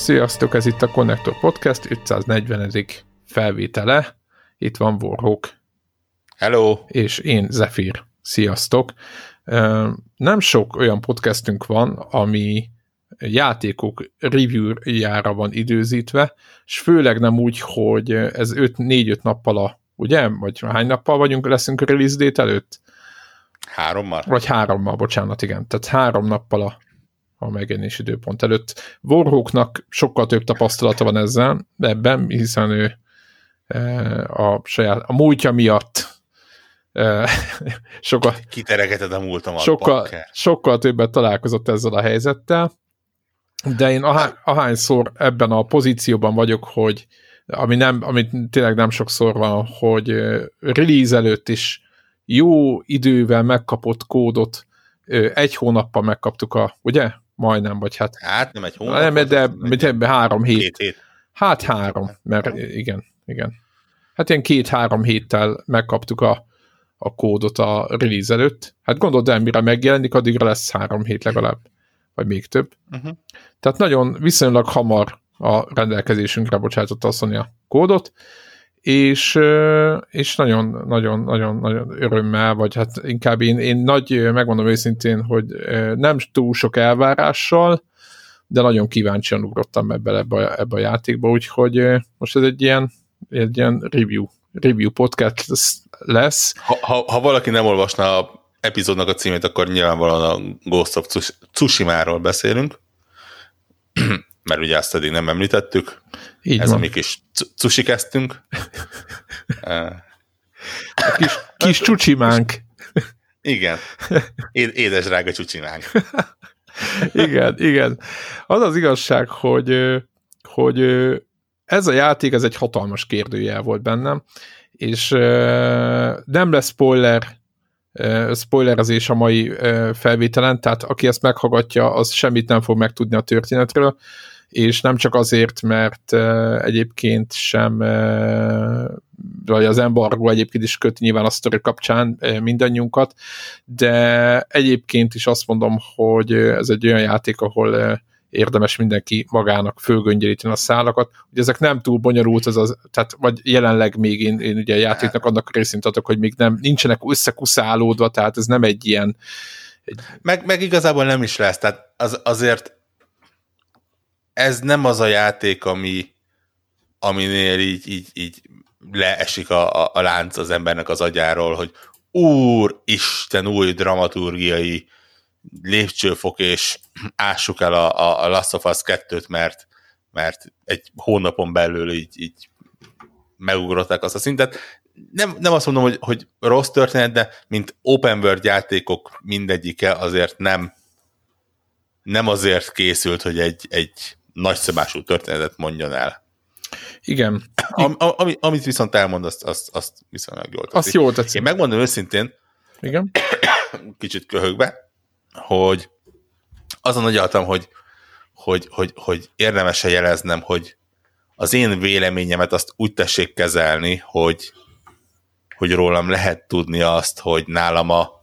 Sziasztok, ez itt a Connector Podcast 540. felvétele. Itt van Warhawk Hello! és én Zephyr. Sziasztok! Nem sok olyan podcastünk van, ami játékok review-jára van időzítve, és főleg nem úgy, hogy ez 4-5 nappal a, ugye? Vagy hány nappal vagyunk, leszünk a release date előtt? Hárommal? Vagy hárommal, bocsánat, igen. Tehát három nappal a, a megjelenés időpont előtt. Warhawknak sokkal több tapasztalata van ezzel, ebben, hiszen ő e, a saját, a múltja miatt e, sokkal, Kiteregeted a múltamat, sokkal, sokkal többet találkozott ezzel a helyzettel, de én ahá, ahányszor ebben a pozícióban vagyok, hogy ami nem, amit tényleg nem sokszor van, hogy release előtt is jó idővel megkapott kódot, egy hónappal megkaptuk a, ugye? Majdnem, vagy hát Hát nem egy hónap. nem, de ez mit, egy- három hét. Két hét. Hát három, mert igen, igen. Hát ilyen két-három héttel megkaptuk a, a kódot a release előtt. Hát gondold el, mire megjelenik, addigra lesz három hét legalább, vagy még több. Uh-huh. Tehát nagyon viszonylag hamar a rendelkezésünkre bocsátott a Sony a kódot, és, és nagyon, nagyon, nagyon, nagyon örömmel, vagy hát inkább én, én nagy, megmondom őszintén, hogy nem túl sok elvárással, de nagyon kíváncsian ugrottam ebbe, ebbe, ebbe a játékba, úgyhogy most ez egy ilyen, egy ilyen review, review podcast lesz-. Ha, ha, ha valaki nem olvasna a epizódnak a címét, akkor nyilvánvalóan a Ghost of Tsus- Tsushima-ról beszélünk, mert ugye azt eddig nem említettük. Így Ez van. a mi kis csusikesztünk. A kis, kis csúcsimánk. Igen. Édes drága csúcsimánk. igen, igen. Az az igazság, hogy, hogy ez a játék, ez egy hatalmas kérdőjel volt bennem, és nem lesz spoiler, spoilerezés a mai felvételen, tehát aki ezt meghallgatja, az semmit nem fog megtudni a történetről, és nem csak azért, mert egyébként sem, vagy az embargo egyébként is köt nyilván a sztori kapcsán mindannyiunkat, de egyébként is azt mondom, hogy ez egy olyan játék, ahol érdemes mindenki magának fölgöngyelíteni a szálakat. Ugye ezek nem túl bonyolult, ez az, tehát vagy jelenleg még én, én ugye a játéknak annak részint adok, hogy még nem, nincsenek összekuszálódva, tehát ez nem egy ilyen Meg, meg igazából nem is lesz, tehát az, azért ez nem az a játék, ami, aminél így, így, így leesik a, a, a lánc az embernek az agyáról, hogy úr, Isten, új dramaturgiai lépcsőfok, és ássuk el a, a, a Last of Us 2-t, mert, mert egy hónapon belül így, így megugrották azt a szintet. Nem, nem azt mondom, hogy, hogy rossz történet, de mint open world játékok mindegyike azért nem nem azért készült, hogy egy, egy nagyszabású történetet mondjon el. igen, Am, am- ami, amit viszont elmond, azt, azt, azt viszonylag jól teszi. azt jól tetszik. Én megmondom őszintén, Igen. kicsit köhögbe, hogy azon agyaltam, hogy, hogy, hogy, hogy érdemes-e jeleznem, hogy az én véleményemet azt úgy tessék kezelni, hogy, hogy rólam lehet tudni azt, hogy nálam a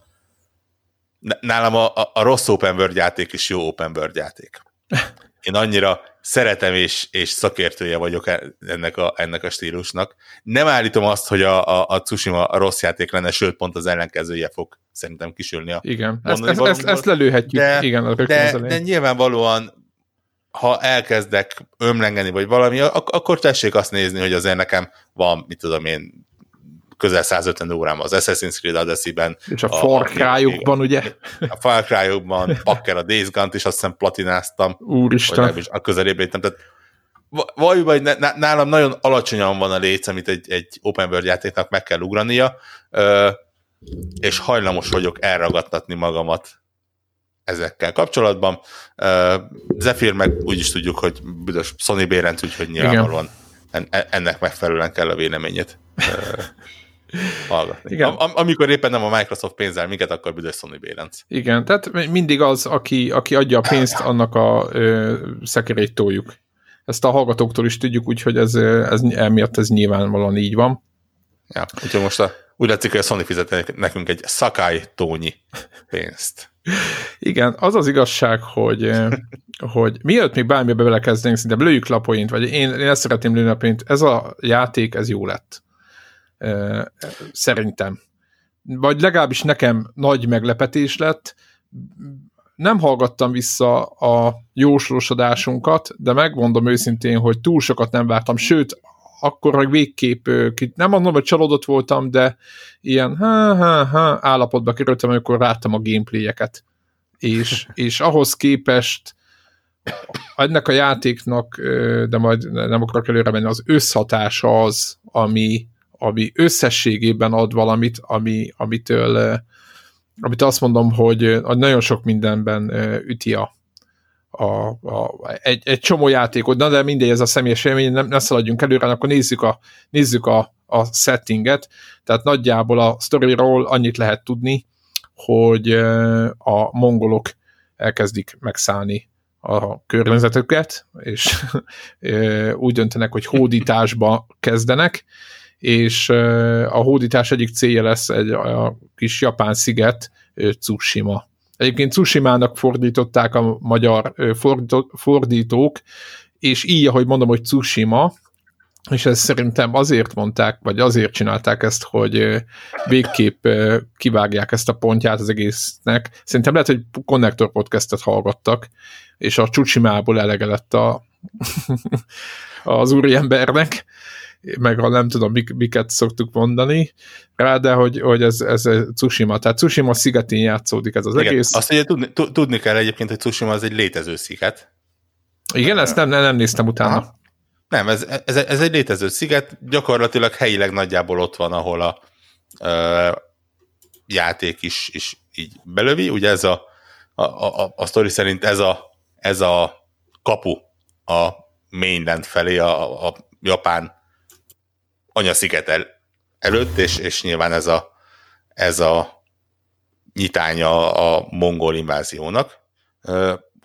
nálam a, a, a rossz open world játék is jó open world játék. Én annyira szeretem és, és szakértője vagyok e- ennek a, ennek a stílusnak. Nem állítom azt, hogy a, a, a Tsushima a rossz játék lenne, sőt, pont az ellenkezője fog szerintem kisülni a Igen, ezt, ezt, ezt, ezt lelőhetjük, De- igen, a de, de nyilvánvalóan, ha elkezdek ömlengeni, vagy valami, ak- akkor tessék azt nézni, hogy azért nekem van, mit tudom én, közel 150 órám az Assassin's Creed Odyssey-ben, És a Far Cry-okban, ugye? a Far Cry-okban, Pakker a Days Gone-t is azt hiszem platináztam, Úristen. legalábbis a közelébe léptem, tehát va- valójában hogy nálam nagyon alacsonyan van a léc, amit egy, egy open world játéknak meg kell ugrania, és hajlamos vagyok elragadtatni magamat ezekkel kapcsolatban. Uh, Zephyr meg úgy is tudjuk, hogy büdös Sony Bérent, úgyhogy nyilvánvalóan en- ennek megfelelően kell a véleményét uh, hallgatni. Igen. Am- amikor éppen nem a Microsoft pénzzel minket, akkor büdös Sony Bérenc. Igen, tehát mindig az, aki, aki adja a pénzt, annak a ö, szekerét toljuk. Ezt a hallgatóktól is tudjuk, úgyhogy ez, ez emiatt ez nyilvánvalóan így van. Ja, úgyhogy most a, úgy látszik, hogy a Sony fizet nekünk egy szakály tónyi pénzt. Igen, az az igazság, hogy, hogy miatt még bármibe belekezdenénk, szinte lőjük lapoint, vagy én, én ezt szeretném lőni lapoint, ez a játék, ez jó lett. Szerintem. Vagy legalábbis nekem nagy meglepetés lett. Nem hallgattam vissza a jóslósodásunkat, de megmondom őszintén, hogy túl sokat nem vártam, sőt, akkor meg végképp, nem mondom, hogy csalódott voltam, de ilyen ha, ha, ha, állapotba kerültem, amikor láttam a gameplayeket. És, és ahhoz képest ennek a játéknak, de majd nem akarok előre menni, az összhatása az, ami, ami összességében ad valamit, ami, amitől amit azt mondom, hogy nagyon sok mindenben üti a, a, a, egy, egy csomó játékot, na de mindegy, ez a személyes élmény, nem, ne szaladjunk előre, akkor nézzük a, nézzük a, a settinget, tehát nagyjából a storyról annyit lehet tudni, hogy a mongolok elkezdik megszállni a környezetüket, és úgy döntenek, hogy hódításba kezdenek, és a hódítás egyik célja lesz egy a kis japán sziget, Tsushima. Egyébként Tsushimának fordították a magyar fordítók, és így, ahogy mondom, hogy Tsushima, és ezt szerintem azért mondták, vagy azért csinálták ezt, hogy végképp kivágják ezt a pontját az egésznek. Szerintem lehet, hogy Connector podcastet hallgattak, és a Csucsimából elege lett a, az úriembernek, meg a nem tudom, mik, miket szoktuk mondani rá, de hogy, hogy ez, ez Tsushima, tehát Tsushima szigetén játszódik ez az Igen, egész. Azt ugye tudni, tudni kell egyébként, hogy Tsushima az egy létező sziget. Igen, ezt nem, nem, nem néztem utána. Aha. Nem, ez, ez, ez egy létező sziget, gyakorlatilag helyileg nagyjából ott van, ahol a ö, játék is, is így belövi, ugye ez a, a, a, a sztori szerint ez a, ez a kapu a mainland felé, a, a japán anyasziget el, előtt, és, és nyilván ez a, ez a nyitánya a mongol inváziónak.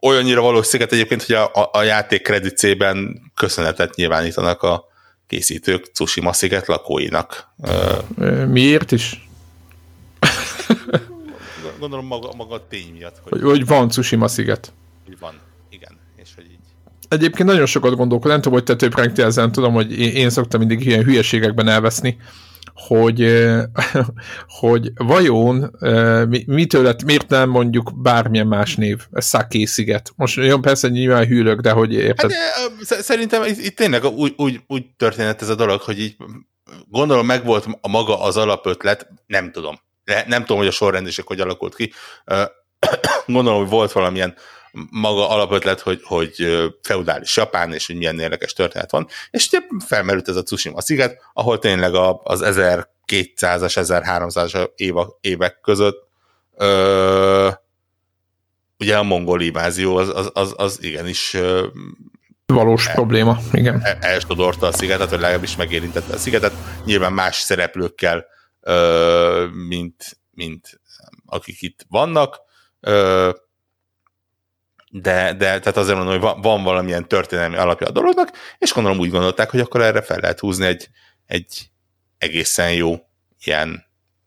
Olyannyira valós sziget egyébként, hogy a, a, játék kredicében köszönetet nyilvánítanak a készítők Tsushima sziget lakóinak. Miért is? Gondolom maga, maga a tény miatt. Hogy, hogy, van Tsushima sziget. Hogy van, igen. És hogy így egyébként nagyon sokat gondolkodom, nem tudom, hogy te több ezen, tudom, hogy én, szoktam mindig ilyen hülyeségekben elveszni, hogy, hogy vajon mitől lett, miért nem mondjuk bármilyen más név, Szaké sziget. Most jön persze nyilván hűlök, de hogy érted? Hát, szerintem itt, tényleg úgy, úgy, úgy történt ez a dolog, hogy így gondolom megvolt a maga az alapötlet, nem tudom. Nem tudom, hogy a sorrendiség hogy alakult ki. Gondolom, hogy volt valamilyen maga alapötlet, hogy, hogy feudális Japán, és hogy milyen érdekes történet van, és ugye felmerült ez a Tsushima sziget, ahol tényleg az 1200-as, 1300-as évek között ö, ugye a mongol invázió az, az, az, az igenis valós el, probléma, igen. El, elsodorta a szigetet, vagy legalábbis megérintette a szigetet, nyilván más szereplőkkel, ö, mint, mint akik itt vannak, ö, de, de tehát azért mondom, hogy van, van valamilyen történelmi alapja a dolognak, és gondolom úgy gondolták, hogy akkor erre fel lehet húzni egy, egy egészen jó ilyen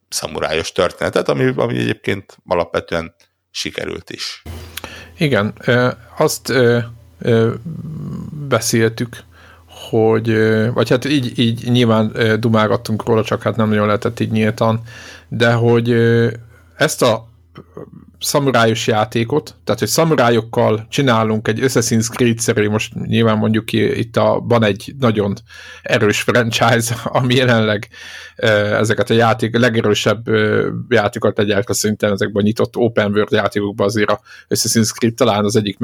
szamurájos történetet, ami, ami egyébként alapvetően sikerült is. Igen, azt beszéltük, hogy, vagy hát így, így nyilván dumálgattunk róla, csak hát nem nagyon lehetett így nyíltan, de hogy ezt a szamurájos játékot, tehát hogy szamurájokkal csinálunk egy Assassin's Creed-szerű, most nyilván mondjuk itt a, van egy nagyon erős franchise, ami jelenleg ezeket a játék, legerősebb játékokat egyáltalán szerintem ezekben a nyitott open world játékokban azért a Assassin's Creed talán az egyik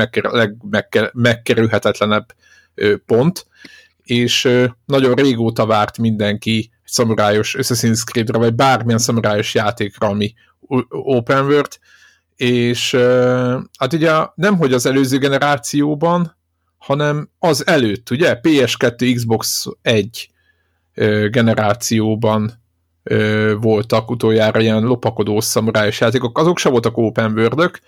megkerülhetetlenebb pont, és nagyon régóta várt mindenki szamurájos Assassin's Creed-re, vagy bármilyen szamurájos játékra, ami open world, és hát ugye nem, hogy az előző generációban, hanem az előtt, ugye? PS2, Xbox 1 generációban voltak utoljára ilyen lopakodó szamurájos játékok, azok se voltak open world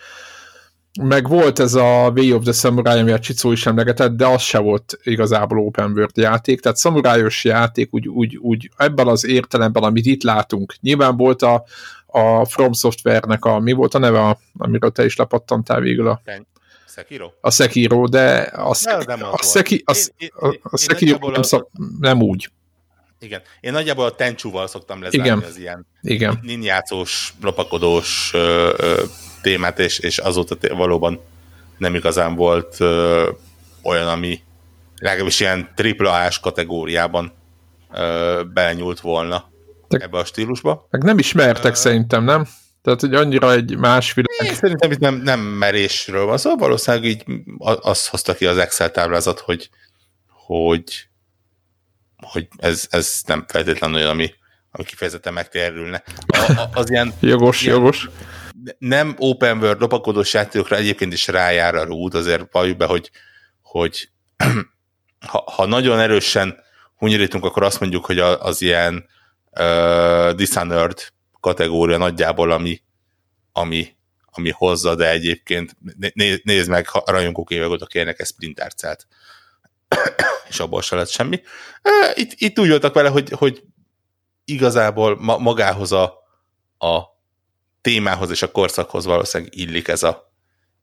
meg volt ez a Way of the Samurai, ami a Csicó is emlegetett, de az se volt igazából open world játék, tehát szamurájos játék úgy, úgy, úgy ebben az értelemben, amit itt látunk. Nyilván volt a, a From Software-nek a, mi volt a neve, amiről te is lepattantál végül a... Sekiro? A Sekiro, de a, Szek, nem a, a, a, a Sekiro nem, szok, nem úgy. Igen. Én nagyjából a Tenchu-val szoktam lezárni Igen. az ilyen Igen. ninjátszós, lopakodós ö, ö, témát, és, és azóta té- valóban nem igazán volt ö, olyan, ami legalábbis ilyen AAA-s kategóriában ö, belenyúlt volna Te- ebbe a stílusba. Meg nem ismertek uh, szerintem, nem? Tehát, hogy annyira egy más világ. Én szerintem itt nem, nem merésről van szó, szóval valószínűleg így azt hozta ki az Excel táblázat, hogy, hogy, hogy ez, ez nem feltétlenül olyan, ami, ami kifejezetten megtérülne. A, a, az ilyen Jogos, ilyen- jogos. nem open world lopakodós játékokra egyébként is rájár a rúd, azért valljuk be, hogy, hogy ha, ha nagyon erősen hunyorítunk, akkor azt mondjuk, hogy az ilyen uh, Dishonored kategória nagyjából, ami, ami, ami hozza, de egyébként né- né, nézd meg, ha rajongók évek óta kérnek egy Splinter Cell-t, és abból se lett semmi. Uh, Itt, itt úgy voltak vele, hogy, hogy igazából ma, magához a, a témához és a korszakhoz valószínűleg illik ez a,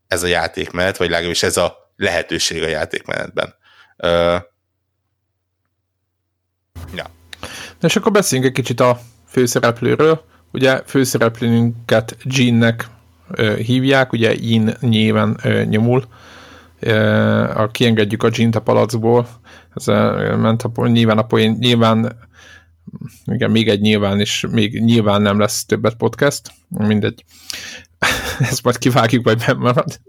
ez a játékmenet, vagy legalábbis ez a lehetőség a játékmenetben. Ö, ja. És akkor beszéljünk egy kicsit a főszereplőről. Ugye főszereplőnket Jeannek hívják, ugye nyilván ö, nyomul. A, kiengedjük a Jean-t a palacból. Ez ment a, nyilván a poén, nyilván igen, még egy nyilván, és még nyilván nem lesz többet podcast, mindegy. Ezt majd kivágjuk, vagy nem marad.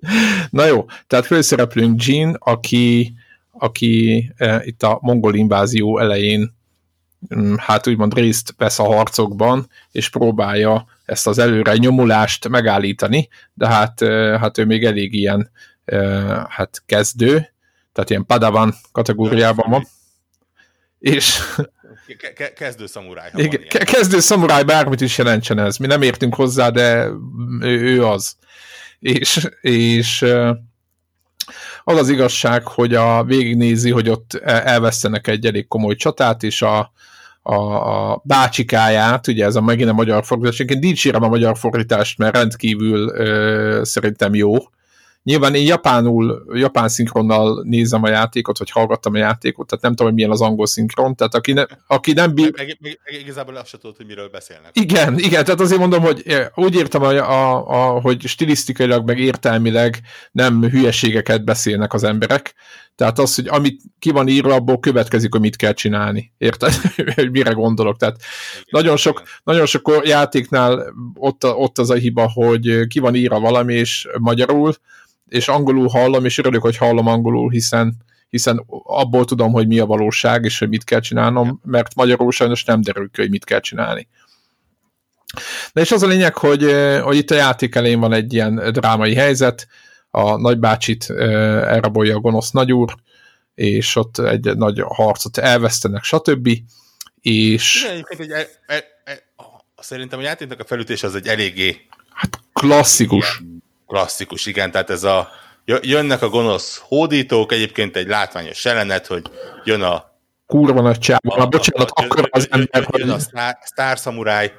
Na jó, tehát főszereplőnk Jean, aki, aki e, itt a mongol invázió elején hát úgymond részt vesz a harcokban, és próbálja ezt az előre nyomulást megállítani, de hát, hát ő még elég ilyen hát kezdő, tehát ilyen padawan kategóriában van. És Ke- ke- kezdő szamuráj. igen, ke- kezdő szamuráj bármit is jelentsen ez. Mi nem értünk hozzá, de ő, az. És, és az az igazság, hogy a végignézi, hogy ott elvesztenek egy elég komoly csatát, és a, a, a bácsikáját, ugye ez a megint a magyar fordítás, én dicsérem a magyar fordítást, mert rendkívül ö, szerintem jó. Nyilván én japánul, japán szinkronnal nézem a játékot, vagy hallgattam a játékot, tehát nem tudom, hogy milyen az angol szinkron, tehát aki, ne, aki nem bír, Meg, meg, meg, igazából azt se tudod, hogy miről beszélnek. igen, igen, tehát azért mondom, hogy eh, úgy értem, a, a, a, hogy stilisztikailag, meg értelmileg nem hülyeségeket beszélnek az emberek. Tehát az, hogy amit ki van írva, abból következik, hogy mit kell csinálni. Érted? hogy mire gondolok. Tehát Igen, nagyon sok, igen. nagyon sok játéknál ott, ott az a hiba, hogy ki van írva valami, és magyarul, és angolul hallom, és örülök, hogy hallom angolul, hiszen hiszen abból tudom, hogy mi a valóság, és hogy mit kell csinálnom, mert magyarul sajnos nem derül ki, hogy mit kell csinálni. De és az a lényeg, hogy, hogy itt a játék elején van egy ilyen drámai helyzet, a nagybácsit elrabolja a gonosz nagyúr, és ott egy nagy harcot elvesztenek, stb. És Igen, egy, e, e, e, szerintem a játéknak a felütés az egy eléggé hát klasszikus. ilyen klasszikus, igen, tehát ez a jö- jönnek a gonosz hódítók, egyébként egy látványos jelenet, hogy jön a Kurva nagy csáva. Már bocsánat, jön- akkor az jön- ember, jön, jön a Star, Samurai,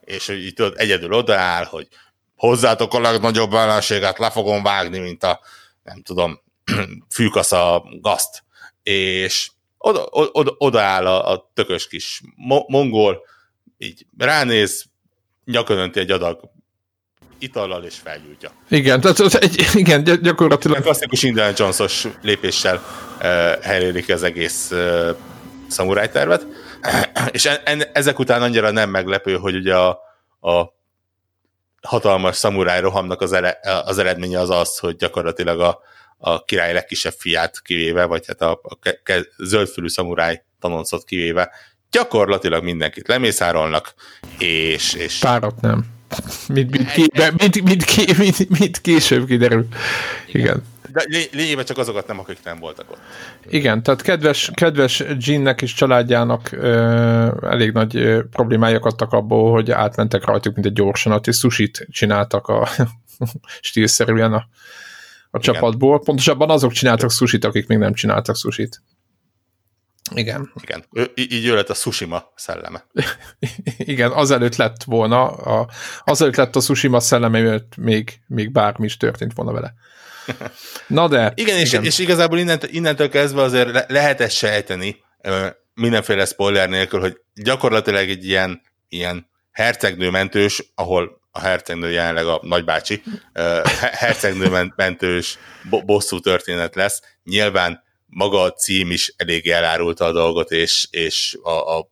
és így tudod, egyedül odaáll, hogy hozzátok a legnagyobb ellenséget, le fogom vágni, mint a, nem tudom, fűkasz a gaszt. És oda, oda, odaáll a, a tökös kis mo- mongol, így ránéz, nyakon önti egy adag itallal, és felgyújtja. igen, tehát az egy, igen, gyakorlatilag klasszikus Indiana Jones-os lépéssel uh, helyrelik az egész uh, szamuráj tervet. És en, en, ezek után annyira nem meglepő, hogy ugye a, a hatalmas szamuráj rohamnak az, ele, az eredménye az az, hogy gyakorlatilag a, a király legkisebb fiát kivéve, vagy hát a, a ke, ke, zöldfülű szamuráj tanoncot kivéve, gyakorlatilag mindenkit lemészárolnak, és, és párat nem. Mint, mint, ké, mint, mint, mint, mint később kiderül. Igen. de lény- lényegében csak azokat nem, akik nem voltak ott. Igen, tehát kedves, kedves Jeannek és családjának ö, elég nagy ö, problémájuk adtak abból, hogy átmentek rajtuk, mint egy gyorsanat, és sushit csináltak a stílszerűen a, a csapatból. Pontosabban azok csináltak sushit, akik még nem csináltak sushit. Igen. Igen. Ő, így ő lett a Sushima szelleme. Igen, azelőtt lett volna, a, azelőtt lett a Tsushima szelleme, mielőtt még, még bármi is történt volna vele. Na de... Igen, és, igen. és igazából innentől, innentől kezdve azért le, lehet ezt sejteni, mindenféle spoiler nélkül, hogy gyakorlatilag egy ilyen, ilyen hercegnő mentős, ahol a hercegnő jelenleg a nagybácsi, ö, he- hercegnő ment- mentős bo- bosszú történet lesz. Nyilván maga a cím is elég elárulta a dolgot, és, és a, a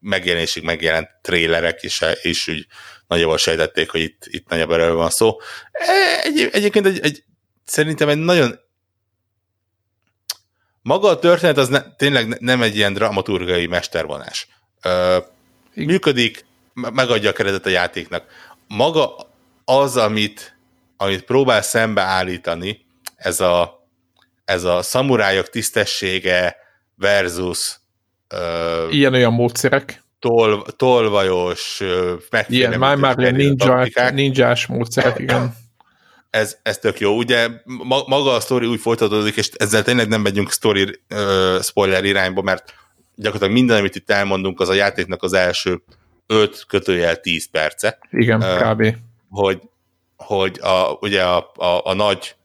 megjelenésig megjelent trélerek is, is úgy nagyjából sejtették, hogy itt, itt nagyobb erről van szó. E, Egy, egyébként egy, egy, szerintem egy nagyon maga a történet az ne, tényleg ne- nem egy ilyen dramaturgai mestervonás. Ö, működik, me- megadja a keretet a játéknak. Maga az, amit, amit próbál szembeállítani, ez a, ez a szamurájok tisztessége versus ö, Ilyen-olyan módszerek. tol, tolvajos, megfélemlítő Ilyen, már, már ilyen ninja, ninjás módszerek, igen. ez, ez tök jó. Ugye ma, maga a sztori úgy folytatódik, és ezzel tényleg nem megyünk sztori uh, spoiler irányba, mert gyakorlatilag minden, amit itt elmondunk, az a játéknak az első 5 kötőjel 10 perce, Igen, Ö, kb. hogy, hogy a, ugye a, a, a nagy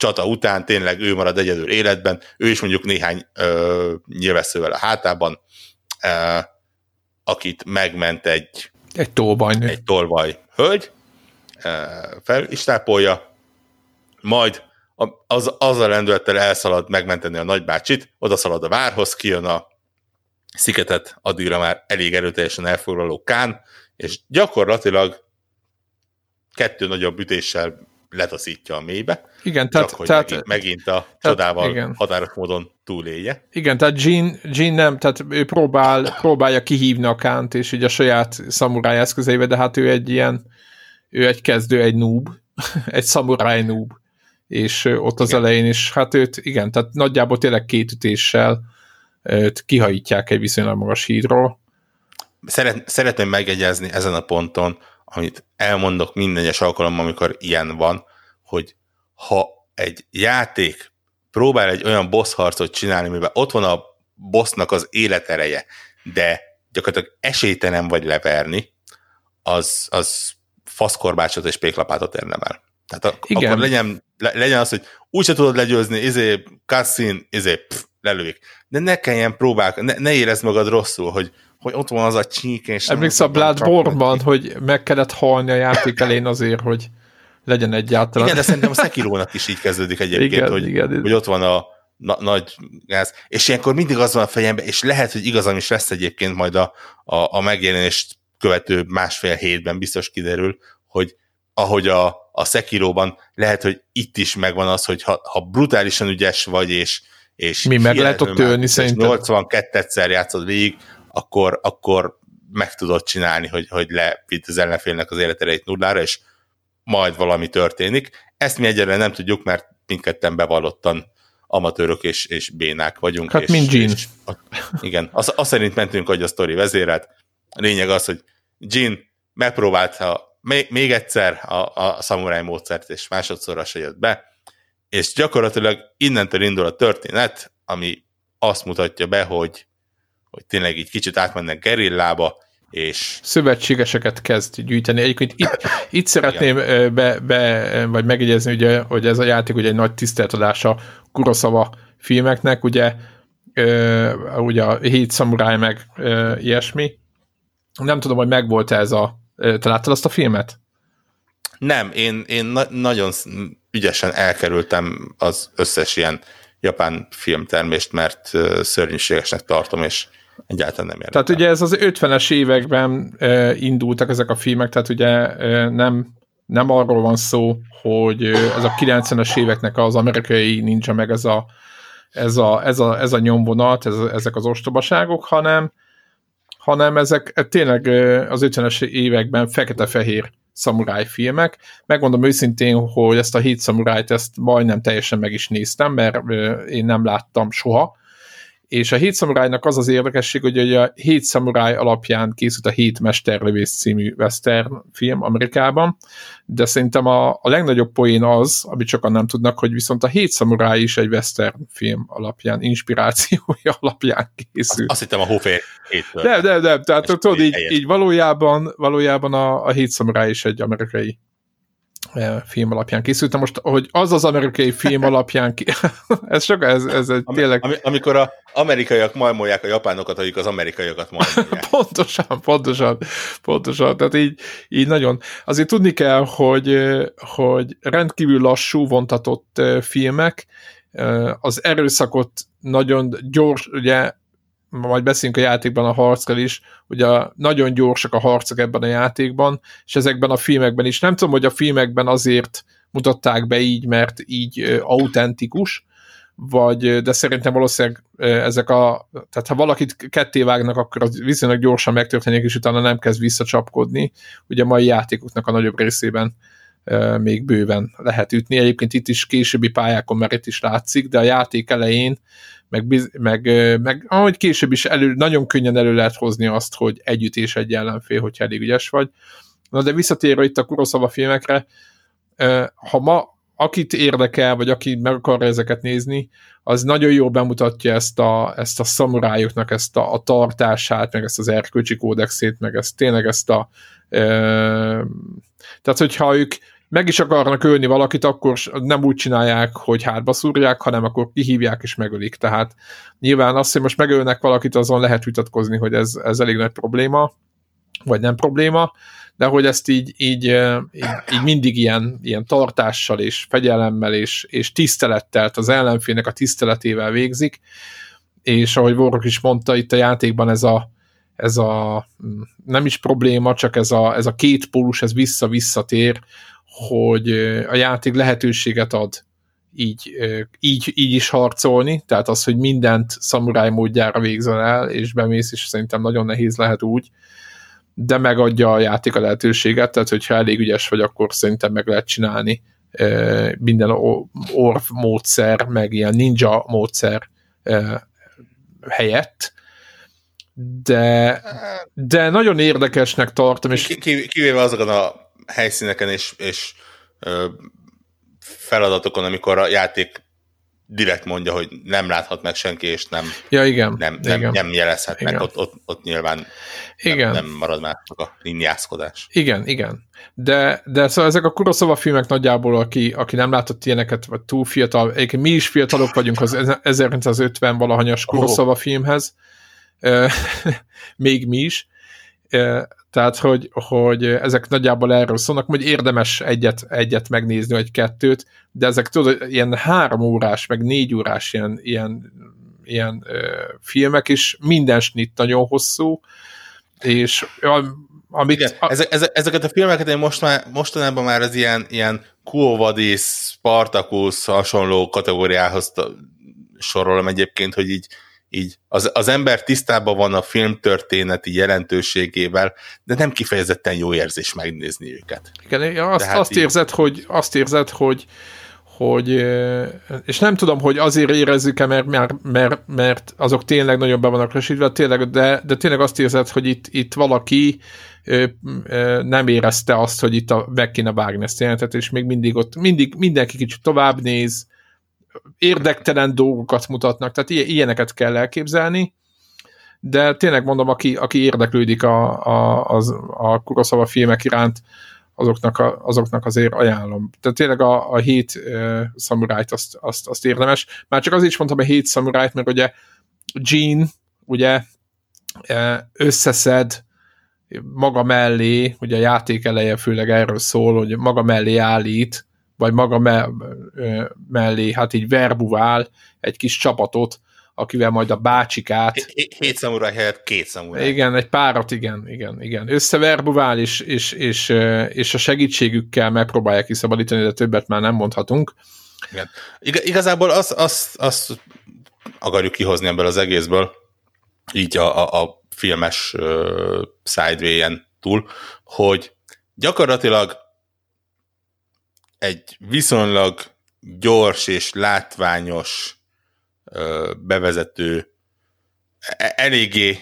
csata után tényleg ő marad egyedül életben, ő is mondjuk néhány ö, nyilvesszővel a hátában, ö, akit megment egy Egy tóbajnő. egy tolvaj hölgy, fel is tápolja, majd az, az a lendülettel elszalad megmenteni a nagybácsit, oda szalad a várhoz, kijön a sziketet addigra már elég erőteljesen elfoglaló Kán, és gyakorlatilag kettő nagyobb ütéssel letaszítja a mélybe, Igen, tehát, tehát, csak hogy tehát, megint, megint a csodával igen. határos módon túlélje. igen, tehát Jean, Jean nem, tehát ő próbál, próbálja kihívni a kánt, és így a saját szamuráj eszközeivel, de hát ő egy ilyen, ő egy kezdő, egy noob, egy szamuráj noob, és ott az Igen. elején is, hát őt, igen, tehát nagyjából tényleg két ütéssel őt kihajítják egy viszonylag magas hídról. Szeret, szeretném megjegyezni ezen a ponton, amit elmondok minden egyes alkalommal, amikor ilyen van, hogy ha egy játék próbál egy olyan boss harcot csinálni, mivel ott van a bossnak az életereje, de gyakorlatilag esélytelen vagy leverni, az, az faszkorbácsot és péklapátot érdemel. Tehát ak- Igen. akkor legyen, le, legyen az, hogy úgyse tudod legyőzni, izé, cutscene, izé, pff, lelőjük. De ne kelljen próbálkozni, ne, ne érezd magad rosszul, hogy, hogy ott van az a csík, és... Emlékszel a Bloodborne-ban, hogy meg kellett halni a játék elején azért, hogy legyen egyáltalán. Igen, de szerintem a Sekirónak is így kezdődik egyébként, Igen, hogy, igen. hogy ott van a na, nagy gáz, és ilyenkor mindig az van a fejemben, és lehet, hogy igazam is lesz egyébként majd a, a, a megjelenést követő másfél hétben biztos kiderül, hogy ahogy a, a Sekiróban lehet, hogy itt is megvan az, hogy ha, ha brutálisan ügyes vagy, és, és Mi meg lehet ott ölni, szerinted? 82-szer játszod végig, akkor, akkor meg tudod csinálni, hogy, hogy levitt az ellenfélnek az életerejét nullára, és majd valami történik. Ezt mi egyelőre nem tudjuk, mert mindketten bevallottan amatőrök és, és bénák vagyunk. Hát és, mint Jean. És, igen, az, azt szerint mentünk, hogy a sztori vezérelt. A lényeg az, hogy Jean megpróbálta még, még egyszer a, a szamuráj módszert, és másodszorra se jött be, és gyakorlatilag innentől indul a történet, ami azt mutatja be, hogy, hogy tényleg így kicsit átmennek gerillába, és szövetségeseket kezd gyűjteni. Egyébként itt, itt szeretném be, be, vagy megjegyezni, ugye, hogy ez a játék ugye egy nagy tiszteltadása Kurosawa filmeknek, ugye, ö, ugye a hét szamuráj meg ö, ilyesmi. Nem tudom, hogy megvolt ez a... Te láttad azt a filmet? Nem, én, én na- nagyon ügyesen elkerültem az összes ilyen japán filmtermést, mert szörnyűségesnek tartom, és egyáltalán nem érdekel. Tehát ugye ez az 50-es években ö, indultak ezek a filmek, tehát ugye ö, nem, nem arról van szó, hogy ez a 90-es éveknek az amerikai ninja meg ez a, ez a, ez a, ez a nyomvonat, ez, ezek az ostobaságok, hanem hanem ezek tényleg ö, az 50-es években fekete-fehér szamuráj filmek. Megmondom őszintén, hogy ezt a hét szamurájt ezt majdnem teljesen meg is néztem, mert én nem láttam soha, és a Hét Szamurájnak az az érdekesség, hogy a Hét Szamuráj alapján készült a Hét Mesterlövész című western film Amerikában, de szerintem a, a legnagyobb poén az, amit sokan nem tudnak, hogy viszont a Hét Szamuráj is egy western film alapján, inspirációja alapján készült. Azt, azt hittem a Hófér hétből. De, de, de, tehát tudod, így, így valójában, valójában a, a Hét Szamuráj is egy amerikai film alapján készült. Most, hogy az az amerikai film alapján ki... ez csak, ez, ez egy Ami, tényleg... Ami, amikor a amerikaiak majmolják a japánokat, akik az amerikaiakat majmolják. pontosan, pontosan, pontosan. Tehát így, így nagyon... Azért tudni kell, hogy, hogy rendkívül lassú, vontatott filmek, az erőszakot nagyon gyors, ugye majd beszélünk a játékban a harcról is, ugye nagyon gyorsak a harcok ebben a játékban, és ezekben a filmekben is. Nem tudom, hogy a filmekben azért mutatták be így, mert így autentikus, vagy, de szerintem valószínűleg ezek a, tehát ha valakit ketté vágnak, akkor az viszonylag gyorsan megtörténik, és utána nem kezd visszacsapkodni. Ugye a mai játékoknak a nagyobb részében még bőven lehet ütni. Egyébként itt is későbbi pályákon már itt is látszik, de a játék elején meg, meg, meg ahogy később is elő, nagyon könnyen elő lehet hozni azt, hogy egy ütés egy ellenfél, hogyha elég ügyes vagy. Na de visszatérve itt a Kuroszava filmekre, ha ma akit érdekel, vagy aki meg akarja ezeket nézni, az nagyon jól bemutatja ezt a, ezt a szamurájoknak ezt a, a tartását, meg ezt az erkölcsi kódexét, meg ezt tényleg ezt a e, tehát hogyha ők meg is akarnak ölni valakit, akkor nem úgy csinálják, hogy hátba szúrják, hanem akkor kihívják és megölik. Tehát nyilván azt, hogy most megölnek valakit, azon lehet vitatkozni, hogy ez, ez elég nagy probléma, vagy nem probléma, de hogy ezt így, így, így, így mindig ilyen, ilyen tartással és fegyelemmel és, és tisztelettel, az ellenfélnek a tiszteletével végzik, és ahogy Vorok is mondta, itt a játékban ez a, ez a nem is probléma, csak ez a, ez a két pólus, ez vissza-visszatér, hogy a játék lehetőséget ad így, így, így is harcolni, tehát az, hogy mindent szamuráj módjára végzel el, és bemész, és szerintem nagyon nehéz lehet úgy, de megadja a játék a lehetőséget, tehát hogyha elég ügyes vagy, akkor szerintem meg lehet csinálni minden orv módszer, meg ilyen ninja módszer helyett, de, de nagyon érdekesnek tartom. És... Kivéve azokon a helyszíneken és, és ö, feladatokon, amikor a játék direkt mondja, hogy nem láthat meg senki, és nem, ja, igen, nem, nem, igen. nem jelezhet igen. meg, ott, ott, ott nyilván igen. Nem, nem marad már csak a ninjászkodás. Igen, igen. De, de szóval ezek a Kuroszava filmek nagyjából, aki, aki nem látott ilyeneket, vagy túl fiatal, egyébként mi is fiatalok vagyunk az 1950 valahanyas Kuroszava oh. filmhez, még mi is, tehát, hogy, hogy ezek nagyjából erről szólnak, hogy érdemes egyet, egyet megnézni, vagy kettőt, de ezek tudod, ilyen három órás, meg négy órás ilyen, ilyen, ilyen ö, filmek, és minden snit nagyon hosszú, és amit... Igen, a... ezek, ezeket a filmeket én most már, mostanában már az ilyen, ilyen Kuovadis, Spartacus hasonló kategóriához sorolom egyébként, hogy így így az, az ember tisztában van a film történeti jelentőségével, de nem kifejezetten jó érzés megnézni őket. Igen, azt, hát azt, így... érzed, hogy, azt érzed, hogy, hogy, és nem tudom, hogy azért érezzük-e, mert, mert, mert, mert azok tényleg nagyon be vannak resítve, tényleg, de, de tényleg azt érzed, hogy itt, itt valaki nem érezte azt, hogy itt a, meg kéne vágni ezt jelentet, és még mindig ott, mindig mindenki kicsit tovább néz, érdektelen dolgokat mutatnak, tehát ilyeneket kell elképzelni, de tényleg mondom, aki, aki érdeklődik a, a, az, a Kurosawa filmek iránt, azoknak, a, azoknak azért ajánlom. Tehát tényleg a, a hét uh, szamurájt azt, azt, azt érdemes. Már csak azért is mondtam a hét szamurájt, mert ugye Gene ugye összeszed maga mellé, ugye a játék eleje főleg erről szól, hogy maga mellé állít vagy maga me, mellé, hát így verbuvál egy kis csapatot, akivel majd a bácsikát... Hét szamuráj helyett két szamuráj. Igen, egy párat, igen, igen, igen. Összeverbuvál, és, és, és, és a segítségükkel megpróbálják kiszabadítani, de többet már nem mondhatunk. Igen. Ig- igazából azt, azt, azt akarjuk kihozni ebből az egészből, így a, a, a filmes uh, sideway-en túl, hogy gyakorlatilag egy viszonylag gyors és látványos ö, bevezető, e- eléggé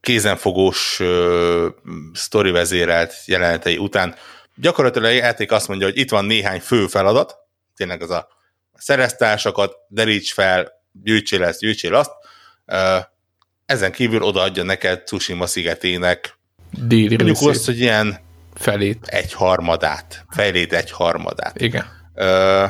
kézenfogós ö, sztori vezérelt jelenetei után. Gyakorlatilag a játék azt mondja, hogy itt van néhány fő feladat, tényleg az a szereztársakat, deríts fel, gyűjtsél ezt, gyűjtsél azt, ö, ezen kívül odaadja neked Tsushima szigetének Déli mondjuk azt, hogy ilyen felét. egy harmadát, fejlét egy harmadát. Igen. Ö,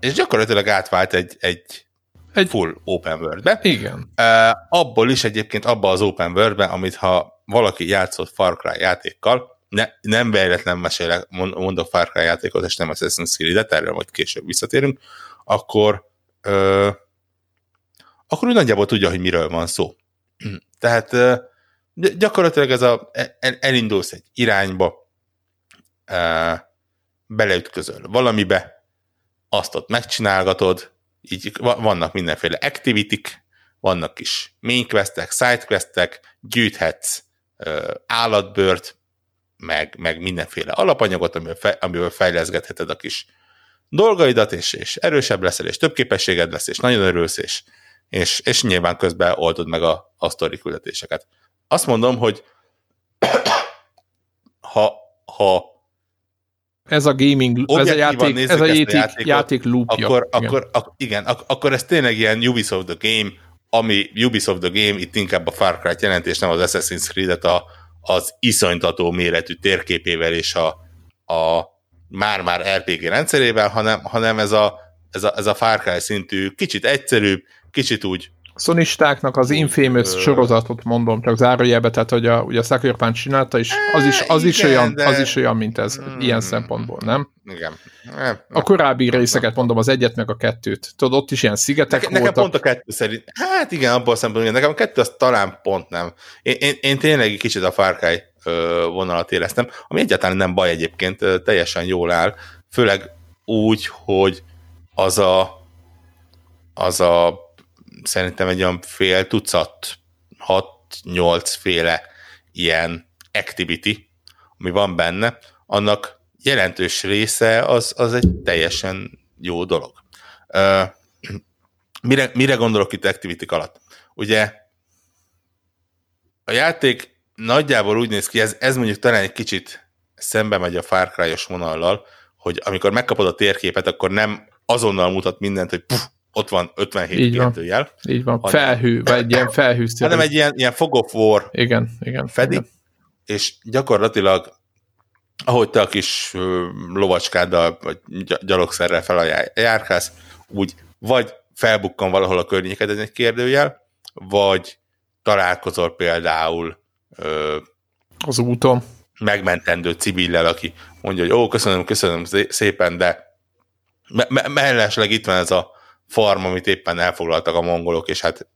és gyakorlatilag átvált egy, egy, Egy- full open world-be. Igen. Ö, abból is egyébként abba az open world amit ha valaki játszott Far Cry játékkal, ne, nem véletlen mesélek, mond- mondok Far Cry játékot, és nem Assassin's Creed-et, erről majd később visszatérünk, akkor ö, akkor ő nagyjából tudja, hogy miről van szó. Tehát gyakorlatilag ez a, el- elindulsz egy irányba, beleütközöl valamibe, azt ott megcsinálgatod, így va- vannak mindenféle activity vannak is main questek, side questek, gyűjthetsz állatbört, meg, meg mindenféle alapanyagot, amivel, fe, amivel fejleszgetheted a kis dolgaidat, és, és erősebb leszel, és több képességed lesz, és nagyon örülsz, és, és, és nyilván közben oldod meg a, a sztori küldetéseket. Azt mondom, hogy ha, ha Ez a gaming, ez a játék, ez a játék, játékot, játék loopja. akkor, Igen. akkor, ak, igen, ak, akkor ez tényleg ilyen Ubisoft the Game, ami Ubisoft the Game itt inkább a Far Cry-t jelent, és nem az Assassin's Creed-et a, az iszonytató méretű térképével és a, a már-már RPG rendszerével, hanem, hanem ez, a, ez, a, ez a Far Cry szintű, kicsit egyszerűbb, kicsit úgy Szonistáknak az Infamous sorozatot mondom, csak zárójelbe, tehát hogy a, ugye a Sucker Punch csinálta, és az is, az is, igen, olyan, de- az is olyan, mint ez, Hmm. ilyen szempontból, nem? igen. A korábbi részeket mondom, az egyet meg a kettőt. Tudod, ott is ilyen szigetek Neke, nekem voltak. pont a kettő szerint, hát igen, abból a szempontból, nekem a kettő az talán pont nem. Én, én, én tényleg egy kicsit a Far Cry vonalat éreztem, ami egyáltalán nem baj egyébként, teljesen jól áll, főleg úgy, hogy az a az a szerintem egy olyan fél tucat, 6-8 féle ilyen activity, ami van benne, annak jelentős része az, az egy teljesen jó dolog. Mire, mire gondolok itt activity alatt? Ugye a játék nagyjából úgy néz ki, ez, ez mondjuk talán egy kicsit szembe megy a Far Cry-os vonallal, hogy amikor megkapod a térképet, akkor nem azonnal mutat mindent, hogy puf, ott van 57 Így van. kérdőjel, Így van, hanem- felhő, vagy egy ilyen felhőszerű. hanem egy ilyen, ilyen fog of war Igen, igen. fedi, igen. és gyakorlatilag ahogy te a kis lovacskáddal, vagy gy- gyalogszerrel feljárkálsz, úgy vagy felbukkan valahol a környékeden egy kérdőjel, vagy találkozol például ö, Az úton. megmentendő civillel, aki mondja, hogy ó, köszönöm, köszönöm szé- szépen, de me- me- mellesleg itt van ez a farm, amit éppen elfoglaltak a mongolok, és hát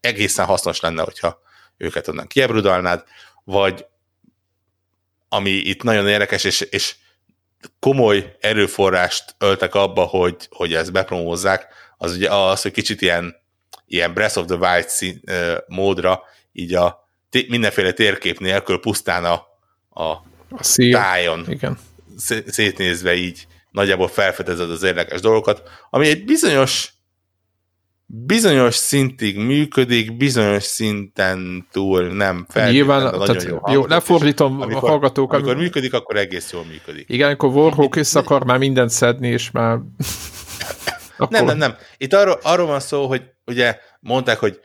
egészen hasznos lenne, hogyha őket onnan kiebrudalnád, vagy ami itt nagyon érdekes, és, és komoly erőforrást öltek abba, hogy, hogy ezt bepromózzák, az ugye az, hogy kicsit ilyen, ilyen Breath of the Wild szín, ö, módra, így a mindenféle térkép nélkül pusztán a, a A tájon Igen. szé- szétnézve így nagyjából felfedezed az érdekes dolgokat, ami egy bizonyos bizonyos szintig működik, bizonyos szinten túl nem feltétlenül Nyilván, nagyon tehát, jó, jó, lefordítom a hallgatók. Amikor Amikor, működik, akkor egész jól működik. igen, amikor Warhawk össze akar már mindent szedni, és már... akkor, Nem, nem, nem. Itt arról, arról van szó, hogy ugye mondták, hogy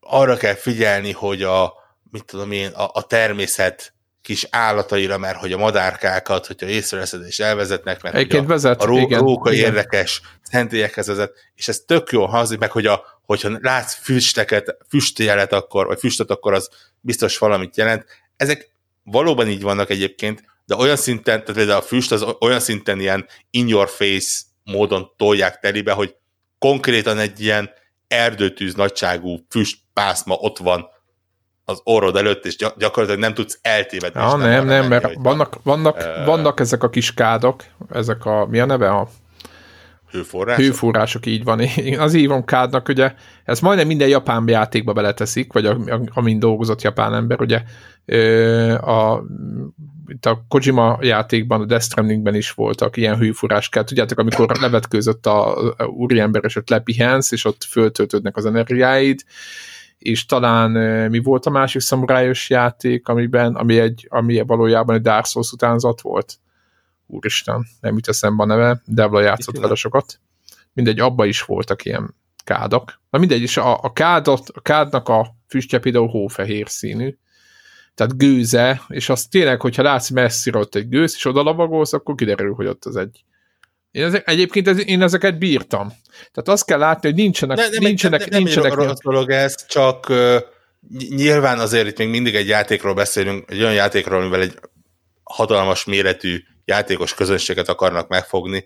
arra kell figyelni, hogy a, mit tudom én, a, a természet kis állataira, mert hogy a madárkákat, hogyha észreveszed és elvezetnek, mert hogy Egyébként a, vezet, a ró, igen, róka igen. érdekes szentélyekhez vezet, és ez tök jó hangzik, meg hogy a, hogyha látsz füsteket, füstjelet akkor, vagy füstöt, akkor az biztos valamit jelent. Ezek valóban így vannak egyébként, de olyan szinten, tehát például a füst az olyan szinten ilyen in your face módon tolják telibe, hogy konkrétan egy ilyen erdőtűz nagyságú füstpászma ott van az orrod előtt, és gyak- gyakorlatilag nem tudsz eltévedni. Ja, nem, nem, menni, mert hogy vannak, vannak, Ö. vannak ezek a kis kádok, ezek a, mi a neve? A hőforrás. hőfúrások, így van. Én Az hívom kádnak, ugye, ez majdnem minden japán játékba beleteszik, vagy a, a, amin dolgozott japán ember, ugye a itt a Kojima játékban, a Death Strandingben is voltak ilyen hőfuráskát. Tudjátok, amikor levetkőzött a, a úriember, és ott lepihensz, és ott föltöltődnek az energiáid, és talán mi volt a másik szamurájos játék, amiben, ami, egy, ami valójában egy Dark Souls utánzat volt? Úristen, nem jut eszembe a neve, Devla játszott vele sokat. Mindegy, abba is voltak ilyen kádak. Na mindegy, és a, a, kádat, a kádnak a füstje például hófehér színű, tehát gőze, és azt tényleg, hogyha látsz messziről ott egy gőz, és oda lavagolsz, akkor kiderül, hogy ott az egy. Én ezek, egyébként ez, én ezeket bírtam. Tehát azt kell látni, hogy nincsenek... Ne, nem, nincsenek, nem, nem, nincsenek nem rossz dolog ez, csak uh, nyilván azért itt még mindig egy játékról beszélünk, egy olyan játékról, amivel egy hatalmas méretű játékos közönséget akarnak megfogni.